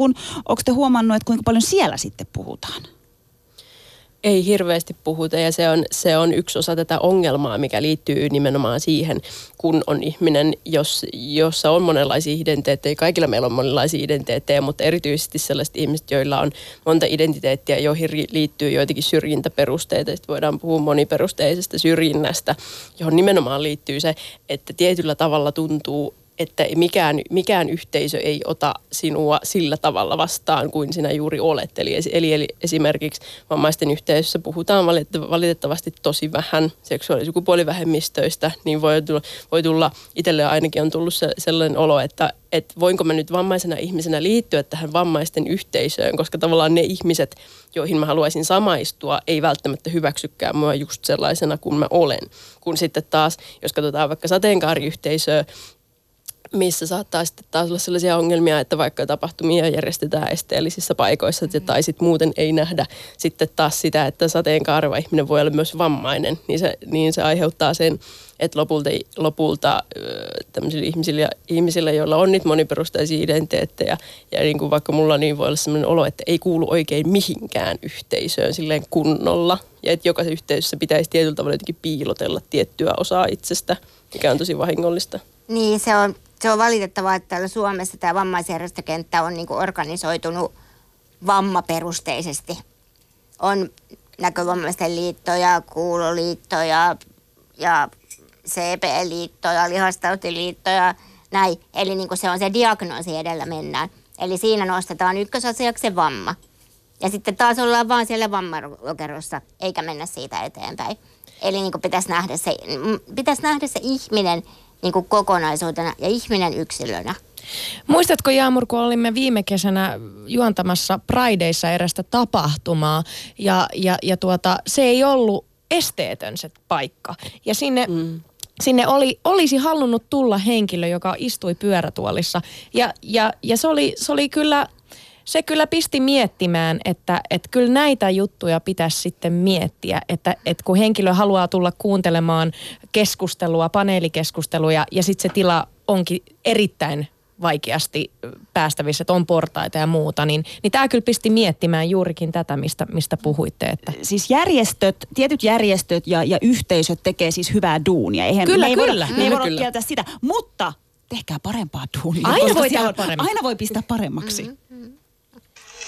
te huomannut, että kuinka paljon siellä sitten puhutaan? Ei hirveästi puhuta ja se on, se on yksi osa tätä ongelmaa, mikä liittyy nimenomaan siihen, kun on ihminen, jos, jossa on monenlaisia identiteettejä. Kaikilla meillä on monenlaisia identiteettejä, mutta erityisesti sellaiset ihmiset, joilla on monta identiteettiä, joihin liittyy joitakin syrjintäperusteita. Sitten voidaan puhua moniperusteisesta syrjinnästä, johon nimenomaan liittyy se, että tietyllä tavalla tuntuu, että mikään, mikään yhteisö ei ota sinua sillä tavalla vastaan kuin sinä juuri olet. Eli, eli, eli esimerkiksi vammaisten yhteisössä puhutaan valitettavasti tosi vähän seksuaali- ja sukupuolivähemmistöistä, niin voi tulla, voi tulla itselle ainakin on tullut se, sellainen olo, että, että voinko mä nyt vammaisena ihmisenä liittyä tähän vammaisten yhteisöön, koska tavallaan ne ihmiset, joihin mä haluaisin samaistua, ei välttämättä hyväksykään mua just sellaisena kuin mä olen. Kun sitten taas, jos katsotaan vaikka sateenkaariyhteisöä, missä saattaa sitten taas olla sellaisia ongelmia, että vaikka tapahtumia järjestetään esteellisissä paikoissa mm. tai sitten muuten ei nähdä sitten taas sitä, että sateenkaareva ihminen voi olla myös vammainen, niin se, niin se aiheuttaa sen, että lopulta, lopulta tämmöisille ihmisille, ihmisille, joilla on niitä moniperustaisia identiteettejä, ja niin kuin vaikka mulla niin voi olla sellainen olo, että ei kuulu oikein mihinkään yhteisöön silleen kunnolla, ja että jokaisessa yhteisössä pitäisi tietyllä tavalla jotenkin piilotella tiettyä osaa itsestä, mikä on tosi vahingollista. Niin, se on se on valitettavaa, että täällä Suomessa tämä vammaisjärjestökenttä on niin organisoitunut vammaperusteisesti. On näkövammaisten liittoja, kuuloliittoja ja CP-liittoja, lihastautiliittoja, näin. Eli niin se on se diagnoosi edellä mennään. Eli siinä nostetaan ykkösasiaksi se vamma. Ja sitten taas ollaan vaan siellä vammalokerossa, eikä mennä siitä eteenpäin. Eli niin pitäisi nähdä, se, pitäisi nähdä se ihminen niin kuin kokonaisuutena ja ihminen yksilönä. Muistatko Jaamur, kun olimme viime kesänä juontamassa Prideissa erästä tapahtumaa ja, ja, ja tuota, se ei ollut esteetön se paikka. Ja sinne mm sinne oli, olisi halunnut tulla henkilö, joka istui pyörätuolissa. Ja, ja, ja se, oli, se oli kyllä se kyllä pisti miettimään, että, että kyllä näitä juttuja pitäisi sitten miettiä, että, että kun henkilö haluaa tulla kuuntelemaan keskustelua, paneelikeskusteluja ja sitten se tila onkin erittäin vaikeasti päästävissä, että on portaita ja muuta, niin, niin tämä kyllä pisti miettimään juurikin tätä, mistä, mistä puhuitte. Että. Siis järjestöt, tietyt järjestöt ja, ja yhteisöt tekee siis hyvää duunia. Eihän, Kyllä, me ei kyllä. Voida, me ei Kyllä, voida kyllä. kieltää sitä, mutta tehkää parempaa duunia. Aina voi tehdä paremmin. Aina voi pistää paremmaksi. Mm-hmm.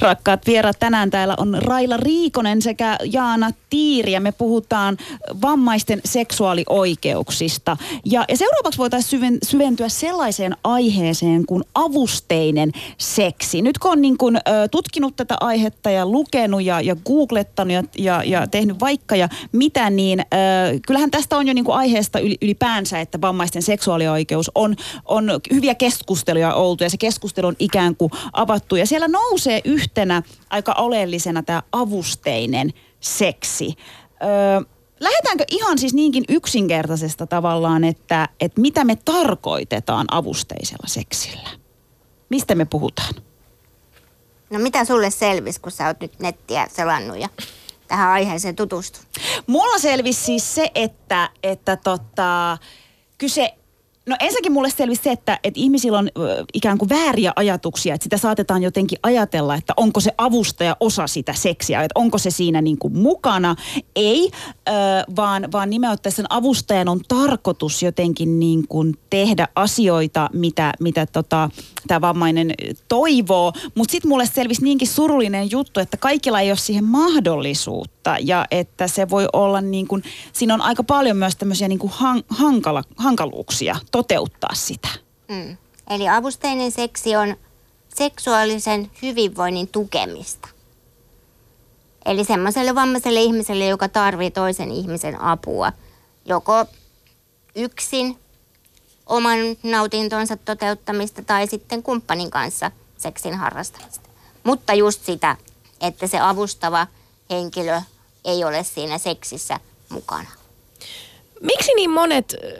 Rakkaat vieraat, tänään täällä on Raila Riikonen sekä Jaana Tiiri ja me puhutaan vammaisten seksuaalioikeuksista. Ja, ja seuraavaksi voitaisiin syven, syventyä sellaiseen aiheeseen kuin avusteinen seksi. Nyt kun on niin kuin, ö, tutkinut tätä aihetta ja lukenut ja, ja googlettanut ja, ja, ja tehnyt vaikka ja mitä, niin ö, kyllähän tästä on jo niin aiheesta yli, ylipäänsä, että vammaisten seksuaalioikeus on, on hyviä keskusteluja oltu ja se keskustelu on ikään kuin avattu. Ja siellä nousee yhtenä aika oleellisena tämä avusteinen seksi. Öö, lähdetäänkö ihan siis niinkin yksinkertaisesta tavallaan, että, että mitä me tarkoitetaan avusteisella seksillä? Mistä me puhutaan? No mitä sulle selvisi, kun sä oot nyt nettiä selannut ja tähän aiheeseen tutustunut? Mulla selvisi siis se, että, että tota, kyse... No ensinnäkin mulle selvisi se, että, että ihmisillä on ikään kuin vääriä ajatuksia, että sitä saatetaan jotenkin ajatella, että onko se avustaja osa sitä seksiä, että onko se siinä niin kuin mukana. Ei, vaan, vaan nimenomaan sen avustajan on tarkoitus jotenkin niin kuin tehdä asioita, mitä, mitä tota, tämä vammainen toivoo. Mutta sitten mulle selvisi niinkin surullinen juttu, että kaikilla ei ole siihen mahdollisuutta ja että se voi olla niin kuin, siinä on aika paljon myös tämmöisiä niin kuin han, hankala, hankaluuksia toteuttaa sitä. Mm. Eli avusteinen seksi on seksuaalisen hyvinvoinnin tukemista. Eli semmoiselle vammaiselle ihmiselle, joka tarvitsee toisen ihmisen apua, joko yksin oman nautintonsa toteuttamista tai sitten kumppanin kanssa seksin harrastamista. Mutta just sitä, että se avustava henkilö ei ole siinä seksissä mukana. Miksi niin monet, äh,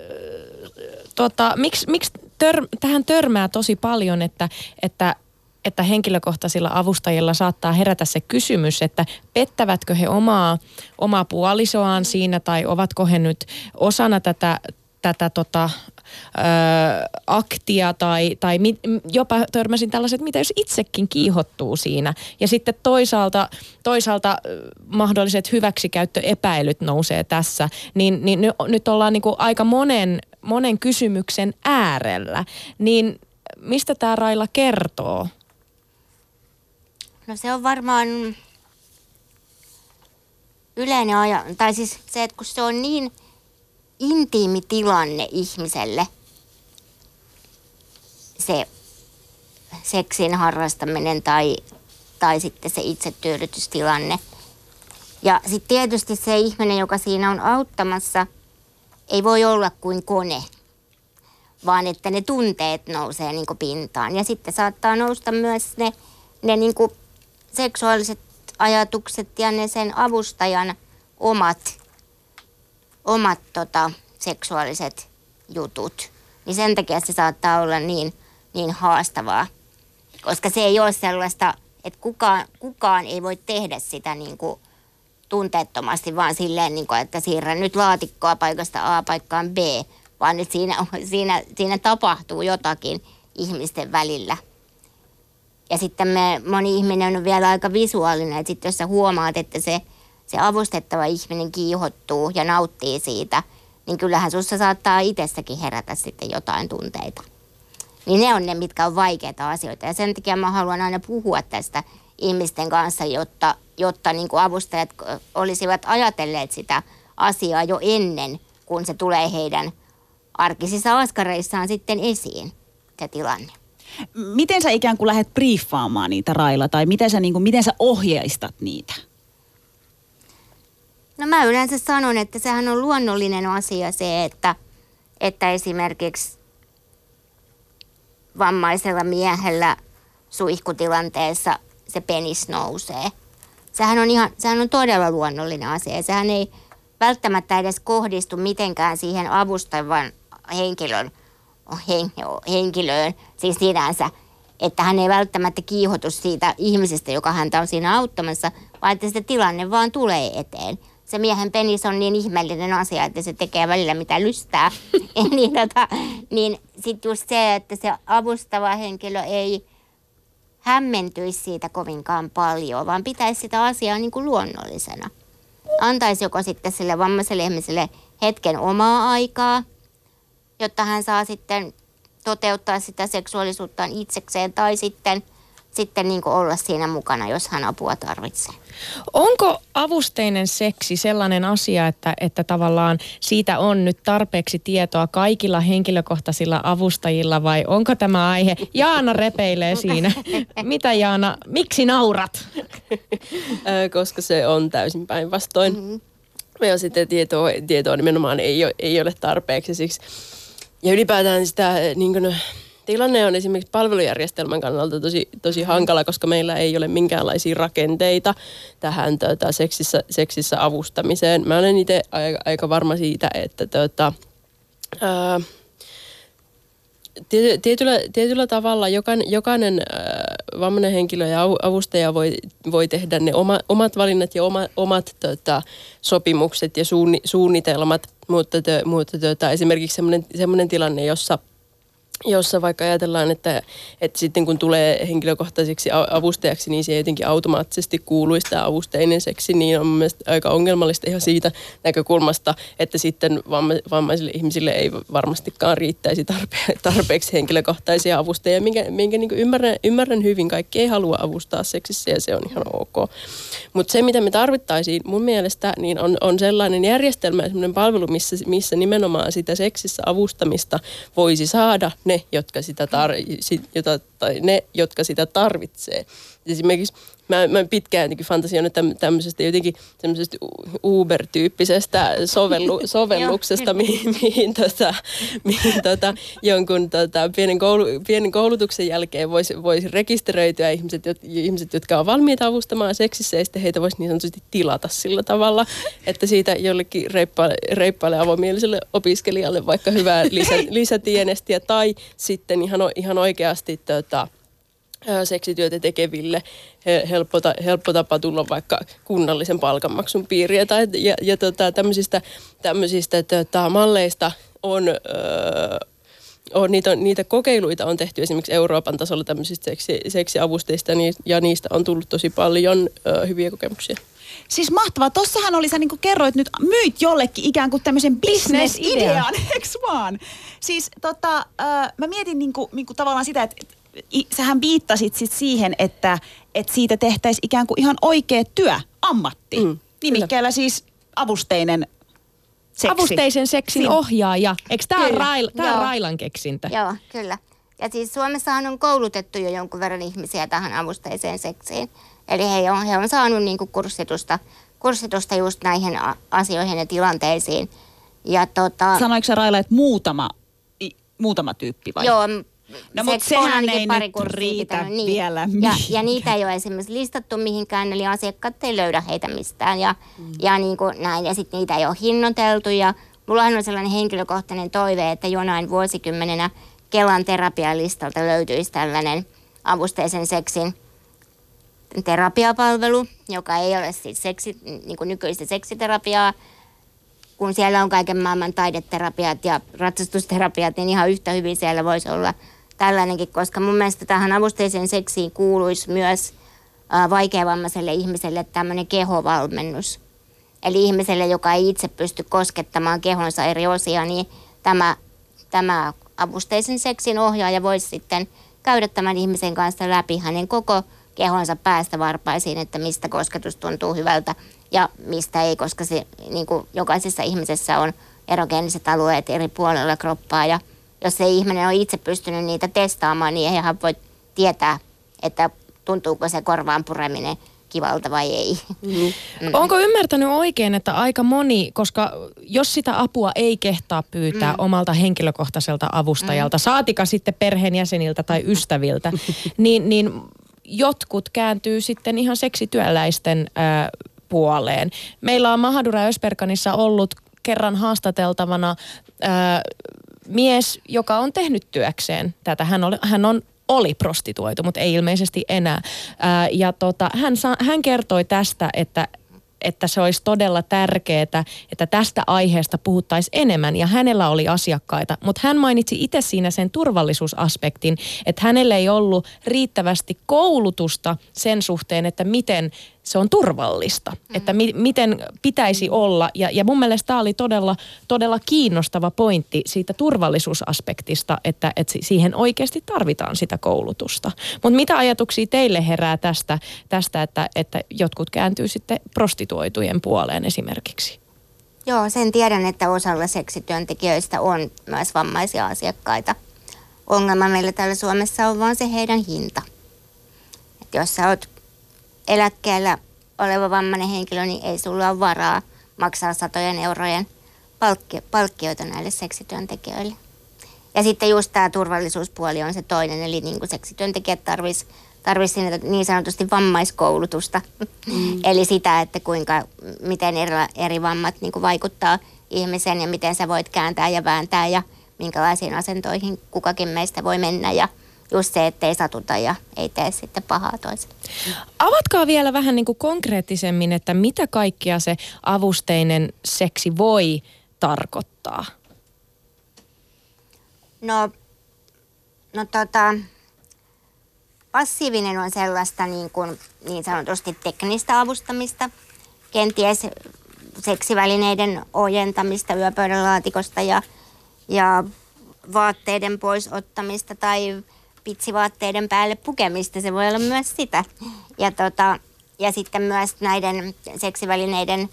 tota, miksi, miksi tör, tähän törmää tosi paljon, että, että että henkilökohtaisilla avustajilla saattaa herätä se kysymys, että pettävätkö he omaa, omaa puolisoaan siinä tai ovatko he nyt osana tätä, tätä tota, ö, aktia tai, tai mi, jopa törmäsin tällaiset, mitä jos itsekin kiihottuu siinä. Ja sitten toisaalta, toisaalta mahdolliset hyväksikäyttöepäilyt nousee tässä, niin, niin ny- nyt ollaan niin kuin aika monen, monen kysymyksen äärellä. Niin mistä tämä Raila kertoo? No se on varmaan yleinen aja, tai siis se, että kun se on niin intiimi tilanne ihmiselle, se seksin harrastaminen tai, tai sitten se itsetyydytystilanne. Ja sitten tietysti se ihminen, joka siinä on auttamassa, ei voi olla kuin kone, vaan että ne tunteet nousee niin pintaan. Ja sitten saattaa nousta myös ne, ne niin seksuaaliset ajatukset ja ne sen avustajan omat, omat tota, seksuaaliset jutut. Niin sen takia se saattaa olla niin, niin haastavaa. Koska se ei ole sellaista, että kukaan, kukaan ei voi tehdä sitä niin kuin tunteettomasti, vaan silleen, niin kuin, että siirrän nyt laatikkoa paikasta A paikkaan B, vaan että siinä, [LAUGHS] siinä, siinä tapahtuu jotakin ihmisten välillä. Ja sitten me, moni ihminen on vielä aika visuaalinen, että sitten jos sä huomaat, että se, se avustettava ihminen kiihottuu ja nauttii siitä, niin kyllähän sussa saattaa itsessäkin herätä sitten jotain tunteita. Niin ne on ne, mitkä on vaikeita asioita. Ja sen takia mä haluan aina puhua tästä ihmisten kanssa, jotta, jotta niin kuin avustajat olisivat ajatelleet sitä asiaa jo ennen, kun se tulee heidän arkisissa askareissaan sitten esiin, se tilanne. Miten sä ikään kuin lähdet briefaamaan niitä Raila, tai miten sä, niin kuin, miten sä ohjeistat niitä? No mä yleensä sanon, että sehän on luonnollinen asia se, että, että esimerkiksi vammaisella miehellä suihkutilanteessa se penis nousee. sehän on, ihan, sehän on todella luonnollinen asia. Sehän ei välttämättä edes kohdistu mitenkään siihen avustavan henkilön hen, henkilöön, siis sinänsä, että hän ei välttämättä kiihotu siitä ihmisestä, joka häntä on siinä auttamassa, vaan että se tilanne vaan tulee eteen. Se miehen penis on niin ihmeellinen asia, että se tekee välillä mitä lystää. [LAUGHS] [LAUGHS] niin tota, niin sitten just se, että se avustava henkilö ei hämmentyisi siitä kovinkaan paljon, vaan pitäisi sitä asiaa niin kuin luonnollisena. Antaisi joko sitten sille vammaiselle ihmiselle hetken omaa aikaa, jotta hän saa sitten toteuttaa sitä seksuaalisuuttaan itsekseen tai sitten, sitten niin kuin olla siinä mukana, jos hän apua tarvitsee. Onko avusteinen seksi sellainen asia, että, että tavallaan siitä on nyt tarpeeksi tietoa kaikilla henkilökohtaisilla avustajilla vai onko tämä aihe? Jaana repeilee [LAUGHS] siinä. Mitä Jaana, miksi naurat? Koska se on täysin päinvastoin. Mm-hmm. Ja sitten tietoa, tietoa nimenomaan ei ole, ei ole tarpeeksi. Siksi. Ja ylipäätään sitä niin kuin, tilanne on esimerkiksi palvelujärjestelmän kannalta tosi, tosi hankala, koska meillä ei ole minkäänlaisia rakenteita tähän tota, seksissä, seksissä avustamiseen. Mä olen itse aika, aika varma siitä, että tota, ää, tietyllä, tietyllä tavalla jokainen, jokainen äh, vammainen henkilö ja avustaja voi, voi tehdä ne oma, omat valinnat ja oma, omat tota, sopimukset ja suunni, suunnitelmat, mutta, tö, mutta tota, esimerkiksi sellainen tilanne, jossa – jossa vaikka ajatellaan, että, että sitten kun tulee henkilökohtaiseksi avustajaksi, niin se jotenkin automaattisesti kuuluisi tämä avusteinen seksi, niin on mielestäni aika ongelmallista ihan siitä näkökulmasta, että sitten vammaisille ihmisille ei varmastikaan riittäisi tarpe- [LAUGHS] tarpeeksi henkilökohtaisia avustajia, minkä, minkä niin ymmärrän, ymmärrän hyvin. Kaikki ei halua avustaa seksissä ja se on ihan ok. Mutta se, mitä me tarvittaisiin mun mielestä, niin on, on sellainen järjestelmä ja sellainen palvelu, missä, missä nimenomaan sitä seksissä avustamista voisi saada ne, jotka sitä, tar- jota, tai ne, jotka sitä tarvitsee. Esimerkiksi mä, mä pitkään jotenkin fantasioinut tämmöisestä jotenkin semmoisesta Uber-tyyppisestä sovellu, [LAUGHS] sovelluksesta, mihin, mihin, tota, mihin tota, jonkun tota, pienen, koulu, pienen koulutuksen jälkeen voisi, voisi rekisteröityä ihmiset, jot, ihmiset, jotka on valmiita avustamaan seksissä ja sitten heitä voisi niin sanotusti tilata sillä tavalla, että siitä jollekin reippaalle, reippaalle avomieliselle opiskelijalle vaikka hyvää lisä, [LAUGHS] lisätienestiä tai sitten ihan, ihan oikeasti tota, seksityötä tekeville helppo, helppo tapa tulla vaikka kunnallisen palkanmaksun piiriä. Tai, ja ja tota, tämmöisistä, tämmöisistä tota, malleista on... Öö, on, niitä, niitä kokeiluita on tehty esimerkiksi Euroopan tasolla tämmöisistä seksi, seksiavusteista niin, ja niistä on tullut tosi paljon ö, hyviä kokemuksia. Siis mahtavaa. Tossahan oli, sä niin kerroit nyt, myit jollekin ikään kuin tämmöisen bisnesidean, eikö vaan? Siis tota, äh, mä mietin niin kuin, niin kuin tavallaan sitä, että sähän viittasit sit siihen, että, että siitä tehtäisiin ikään kuin ihan oikea työ, ammatti. Mm, Nimikkeellä siis avusteinen seksi. Avusteisen seksin Siin. ohjaaja. Eikö tämä Rail, Railan keksintä? Joo, kyllä. Ja siis Suomessahan on koulutettu jo jonkun verran ihmisiä tähän avusteiseen seksiin. Eli he on, he on saanut niinku kurssitusta, kurssitusta just näihin asioihin ja tilanteisiin. Ja tota... Sanoiko se Raila, että muutama, muutama tyyppi vai? Joo, No mutta sehän ei pari nyt riitä niin. vielä ja, ja niitä ei ole esimerkiksi listattu mihinkään, eli asiakkaat ei löydä heitä mistään ja, mm. ja niin kuin näin. Ja sitten niitä ei ole hinnoiteltu ja mulla on sellainen henkilökohtainen toive, että jonain vuosikymmenenä Kelan terapialistalta löytyisi tällainen avusteisen seksin terapiapalvelu, joka ei ole siis seksi, niin kuin nykyistä seksiterapiaa, kun siellä on kaiken maailman taideterapiat ja ratsastusterapiat, niin ihan yhtä hyvin siellä voisi olla tällainenkin, koska mun mielestä tähän avusteiseen seksiin kuuluisi myös vaikeavammaiselle ihmiselle tämmöinen kehovalmennus. Eli ihmiselle, joka ei itse pysty koskettamaan kehonsa eri osia, niin tämä, tämä avusteisen seksin ohjaaja voisi sitten käydä tämän ihmisen kanssa läpi hänen koko kehonsa päästä varpaisiin, että mistä kosketus tuntuu hyvältä ja mistä ei, koska se, niin kuin jokaisessa ihmisessä on erogeeniset alueet eri puolilla kroppaa ja jos ei ihminen ole itse pystynyt niitä testaamaan, niin eihän voi tietää, että tuntuuko se korvaan pureminen kivalta vai ei. Mm. Mm. Onko ymmärtänyt oikein, että aika moni, koska jos sitä apua ei kehtaa pyytää mm. omalta henkilökohtaiselta avustajalta, mm. saatika sitten perheenjäseniltä tai ystäviltä, niin, niin jotkut kääntyy sitten ihan seksityöläisten ää, puoleen. Meillä on Mahadura Ösperkanissa ollut kerran haastateltavana ää, mies, joka on tehnyt työkseen tätä. Hän, oli, hän on oli prostituoitu, mutta ei ilmeisesti enää. Ää, ja tota, hän, sa, hän kertoi tästä, että että se olisi todella tärkeää, että tästä aiheesta puhuttaisiin enemmän. Ja hänellä oli asiakkaita, mutta hän mainitsi itse siinä sen turvallisuusaspektin, että hänellä ei ollut riittävästi koulutusta sen suhteen, että miten se on turvallista, mm. että mi- miten pitäisi olla. Ja, ja mun mielestä tämä oli todella, todella kiinnostava pointti siitä turvallisuusaspektista, että, että siihen oikeasti tarvitaan sitä koulutusta. Mutta mitä ajatuksia teille herää tästä, tästä että, että jotkut kääntyy sitten prostituoitujen puoleen esimerkiksi? Joo, sen tiedän, että osalla seksityöntekijöistä on myös vammaisia asiakkaita. Ongelma meillä täällä Suomessa on vaan se heidän hinta. Et jos sä oot eläkkeellä oleva vammainen henkilö, niin ei sulla ole varaa maksaa satojen eurojen palkki, palkkioita näille seksityöntekijöille. Ja sitten just tämä turvallisuuspuoli on se toinen, eli niin kuin seksityöntekijät tarvitsisivat tarvis niin sanotusti vammaiskoulutusta. Mm. [LAUGHS] eli sitä, että kuinka, miten eri, eri vammat niin kuin vaikuttaa ihmiseen ja miten sä voit kääntää ja vääntää ja minkälaisiin asentoihin kukakin meistä voi mennä ja just se, ettei satuta ja ei tee sitten pahaa toiselle. Avatkaa vielä vähän niin kuin konkreettisemmin, että mitä kaikkia se avusteinen seksi voi tarkoittaa? No, no tota, passiivinen on sellaista niin, kuin, niin sanotusti teknistä avustamista, kenties seksivälineiden ojentamista yöpöydänlaatikosta ja, ja vaatteiden pois ottamista tai pitsivaatteiden päälle pukemista, se voi olla myös sitä. Ja, tota, ja sitten myös näiden seksivälineiden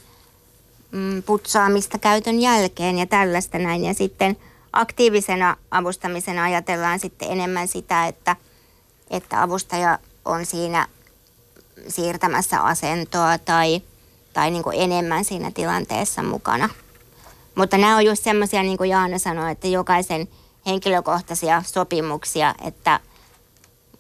mm, putsaamista käytön jälkeen ja tällaista näin. Ja sitten aktiivisena avustamisena ajatellaan sitten enemmän sitä, että, että avustaja on siinä siirtämässä asentoa tai, tai niin kuin enemmän siinä tilanteessa mukana. Mutta nämä on just semmoisia, niin kuin Jaana sanoi, että jokaisen – henkilökohtaisia sopimuksia, että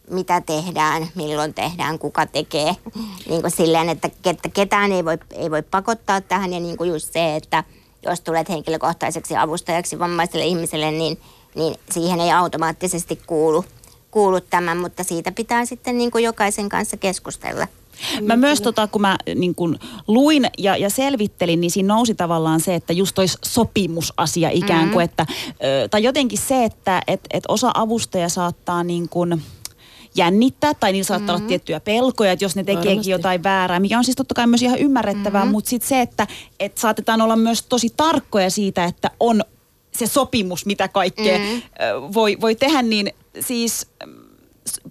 mitä tehdään, milloin tehdään, kuka tekee. [LAUGHS] Niin kuin silleen, että ketään ei voi, ei voi pakottaa tähän ja niin kuin just se, että jos tulet henkilökohtaiseksi avustajaksi vammaiselle ihmiselle, niin, niin siihen ei automaattisesti kuulu, kuulu tämän, mutta siitä pitää sitten niin kuin jokaisen kanssa keskustella. Mä myös tota, kun mä niin kun luin ja, ja selvittelin, niin siinä nousi tavallaan se, että just olisi sopimusasia ikään kuin, mm-hmm. että, tai jotenkin se, että et, et osa avustaja saattaa niin kuin, jännittää tai niillä saattaa mm-hmm. olla tiettyjä pelkoja, että jos ne tekeekin Varmasti. jotain väärää, mikä on siis totta kai myös ihan ymmärrettävää, mm-hmm. mutta sitten se, että et saatetaan olla myös tosi tarkkoja siitä, että on se sopimus, mitä kaikkea mm-hmm. voi, voi tehdä, niin siis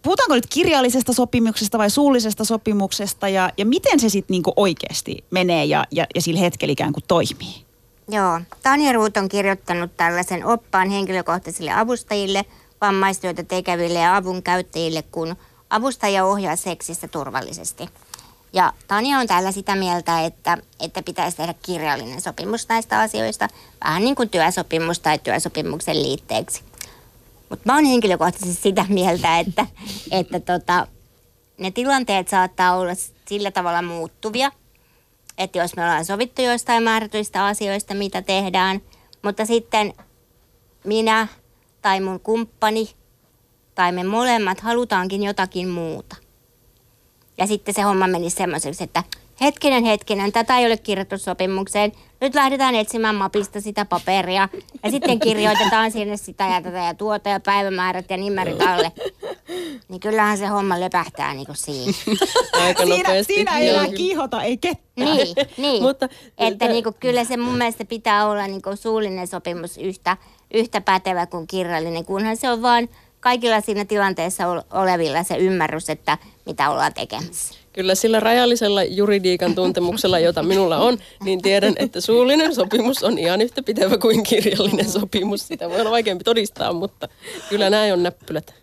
puhutaanko nyt kirjallisesta sopimuksesta vai suullisesta sopimuksesta ja, ja miten se sitten niinku oikeasti menee ja, ja, ja sillä hetkellä ikään kuin toimii? Joo, Tanja Ruut on kirjoittanut tällaisen oppaan henkilökohtaisille avustajille, vammaistyötä tekeville ja avun käyttäjille, kun avustaja ohjaa seksissä turvallisesti. Ja Tanja on täällä sitä mieltä, että, että pitäisi tehdä kirjallinen sopimus näistä asioista, vähän niin kuin työsopimus tai työsopimuksen liitteeksi. Mutta mä oon henkilökohtaisesti sitä mieltä, että, että tota, ne tilanteet saattaa olla sillä tavalla muuttuvia, että jos me ollaan sovittu joistain määrätyistä asioista, mitä tehdään, mutta sitten minä tai mun kumppani tai me molemmat halutaankin jotakin muuta. Ja sitten se homma meni semmoiseksi, että hetkinen, hetkinen, tätä ei ole kirjattu sopimukseen. Nyt lähdetään etsimään mapista sitä paperia ja sitten kirjoitetaan sinne sitä ja tätä ja tuota ja päivämäärät ja nimerit alle. Niin kyllähän se homma lepähtää niinku siinä. [LAUGHS] Aika siinä, nopeasti. siinä ei enää kiihota, ei ketään. Niin, niin. Mutta, että niinku, kyllä se mun mielestä pitää olla niinku suullinen sopimus yhtä, yhtä pätevä kuin kirjallinen, kunhan se on vaan kaikilla siinä tilanteessa olevilla se ymmärrys, että mitä ollaan tekemässä. Kyllä sillä rajallisella juridiikan tuntemuksella, jota minulla on, niin tiedän, että suullinen sopimus on ihan yhtä pitävä kuin kirjallinen sopimus. Sitä voi olla vaikeampi todistaa, mutta kyllä näin on näppylät.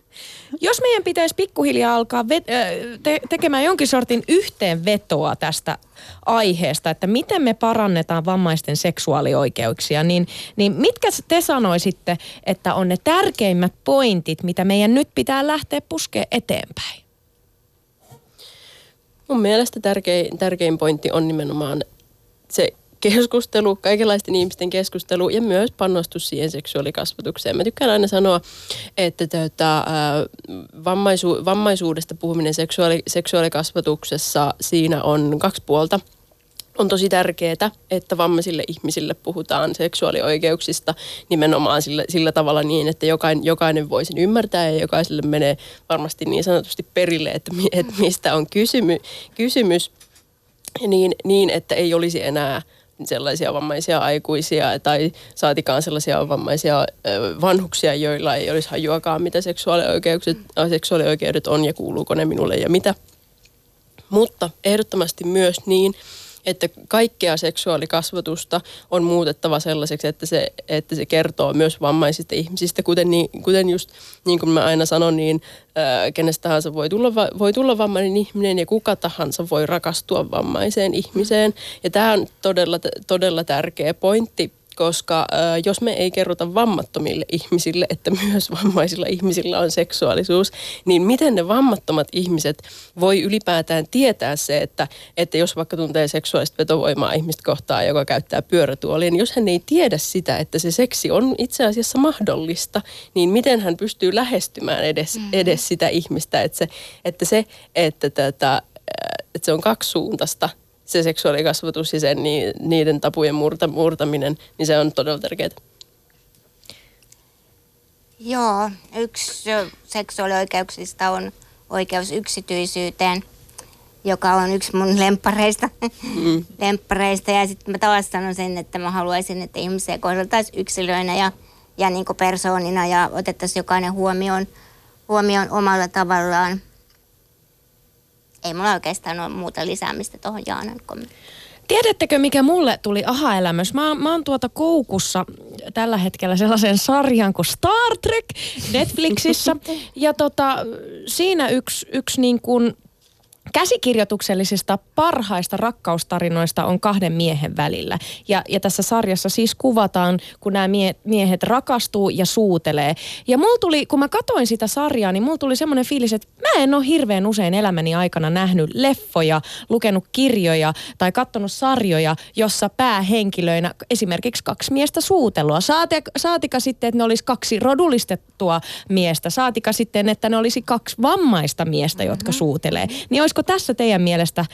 Jos meidän pitäisi pikkuhiljaa alkaa vet- te- tekemään jonkin sortin yhteenvetoa tästä aiheesta, että miten me parannetaan vammaisten seksuaalioikeuksia, niin, niin mitkä te sanoisitte, että on ne tärkeimmät pointit, mitä meidän nyt pitää lähteä puskea eteenpäin? Mun mielestä tärkein, tärkein pointti on nimenomaan se keskustelu, kaikenlaisten ihmisten keskustelu ja myös panostus siihen seksuaalikasvatukseen. Mä tykkään aina sanoa, että tota, vammaisu, vammaisuudesta puhuminen seksuaali, seksuaalikasvatuksessa siinä on kaksi puolta – on tosi tärkeää, että vammaisille ihmisille puhutaan seksuaalioikeuksista nimenomaan sillä, sillä tavalla niin, että jokainen, jokainen voi sen ymmärtää ja jokaiselle menee varmasti niin sanotusti perille, että, että mistä on kysymy, kysymys, niin, niin että ei olisi enää sellaisia vammaisia aikuisia tai saatikaan sellaisia vammaisia vanhuksia, joilla ei olisi hajuakaan, mitä seksuaalioikeudet, seksuaalioikeudet on ja kuuluuko ne minulle ja mitä. Mutta ehdottomasti myös niin, että kaikkea seksuaalikasvatusta on muutettava sellaiseksi, että se, että se kertoo myös vammaisista ihmisistä, kuten, niin, kuten just niin kuin mä aina sanon, niin ää, kenestä tahansa voi tulla, voi tulla vammainen ihminen ja kuka tahansa voi rakastua vammaiseen ihmiseen. Ja tämä on todella, todella tärkeä pointti koska äh, jos me ei kerrota vammattomille ihmisille, että myös vammaisilla ihmisillä on seksuaalisuus, niin miten ne vammattomat ihmiset voi ylipäätään tietää se, että, että jos vaikka tuntee seksuaalista vetovoimaa ihmistä kohtaa, joka käyttää pyörätuolia, niin jos hän ei tiedä sitä, että se seksi on itse asiassa mahdollista, niin miten hän pystyy lähestymään edes, mm-hmm. edes sitä ihmistä, että se, että, se, että, tätä, että se on kaksisuuntaista – se seksuaalikasvatus ja sen, niiden tapujen murta, murtaminen, niin se on todella tärkeää. Joo, yksi seksuaalioikeuksista on oikeus yksityisyyteen, joka on yksi mun lemppareista. Mm. [LAUGHS] Ja sitten mä taas sanon sen, että mä haluaisin, että ihmisiä kohdeltaisiin yksilöinä ja, ja niin persoonina ja otettaisiin jokainen huomioon, huomioon omalla tavallaan ei mulla oikeastaan ole muuta lisäämistä tuohon Jaanan kommenttiin. Tiedättekö, mikä mulle tuli aha-elämys? Mä, mä oon tuota koukussa tällä hetkellä sellaisen sarjan kuin Star Trek Netflixissä. [LAUGHS] Ja tota, siinä yksi, yksi niin kuin käsikirjoituksellisista parhaista rakkaustarinoista on kahden miehen välillä. Ja, ja tässä sarjassa siis kuvataan, kun nämä mie- miehet rakastuu ja suutelee. Ja mulla tuli, kun mä katoin sitä sarjaa, niin mulla tuli semmoinen fiilis, että mä en ole hirveän usein elämäni aikana nähnyt leffoja, lukenut kirjoja tai katsonut sarjoja, jossa päähenkilöinä esimerkiksi kaksi miestä suutelua. Saatika, saatika sitten, että ne olisi kaksi rodullistettua miestä. Saatika sitten, että ne olisi kaksi vammaista miestä, jotka mm-hmm. suutelee. Niin olisi olisiko tässä teidän mielestä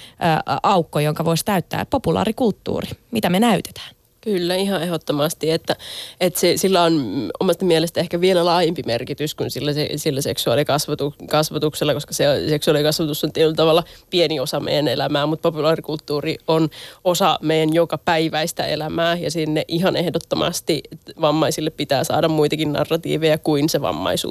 aukko, jonka voisi täyttää populaarikulttuuri? Mitä me näytetään? Kyllä, ihan ehdottomasti, että, että se, sillä on omasta mielestä ehkä vielä laajempi merkitys kuin sillä, sillä seksuaalikasvatuksella, koska se seksuaalikasvatus on tietyllä tavalla pieni osa meidän elämää, mutta populaarikulttuuri on osa meidän joka päiväistä elämää ja sinne ihan ehdottomasti vammaisille pitää saada muitakin narratiiveja kuin se vammaisuus.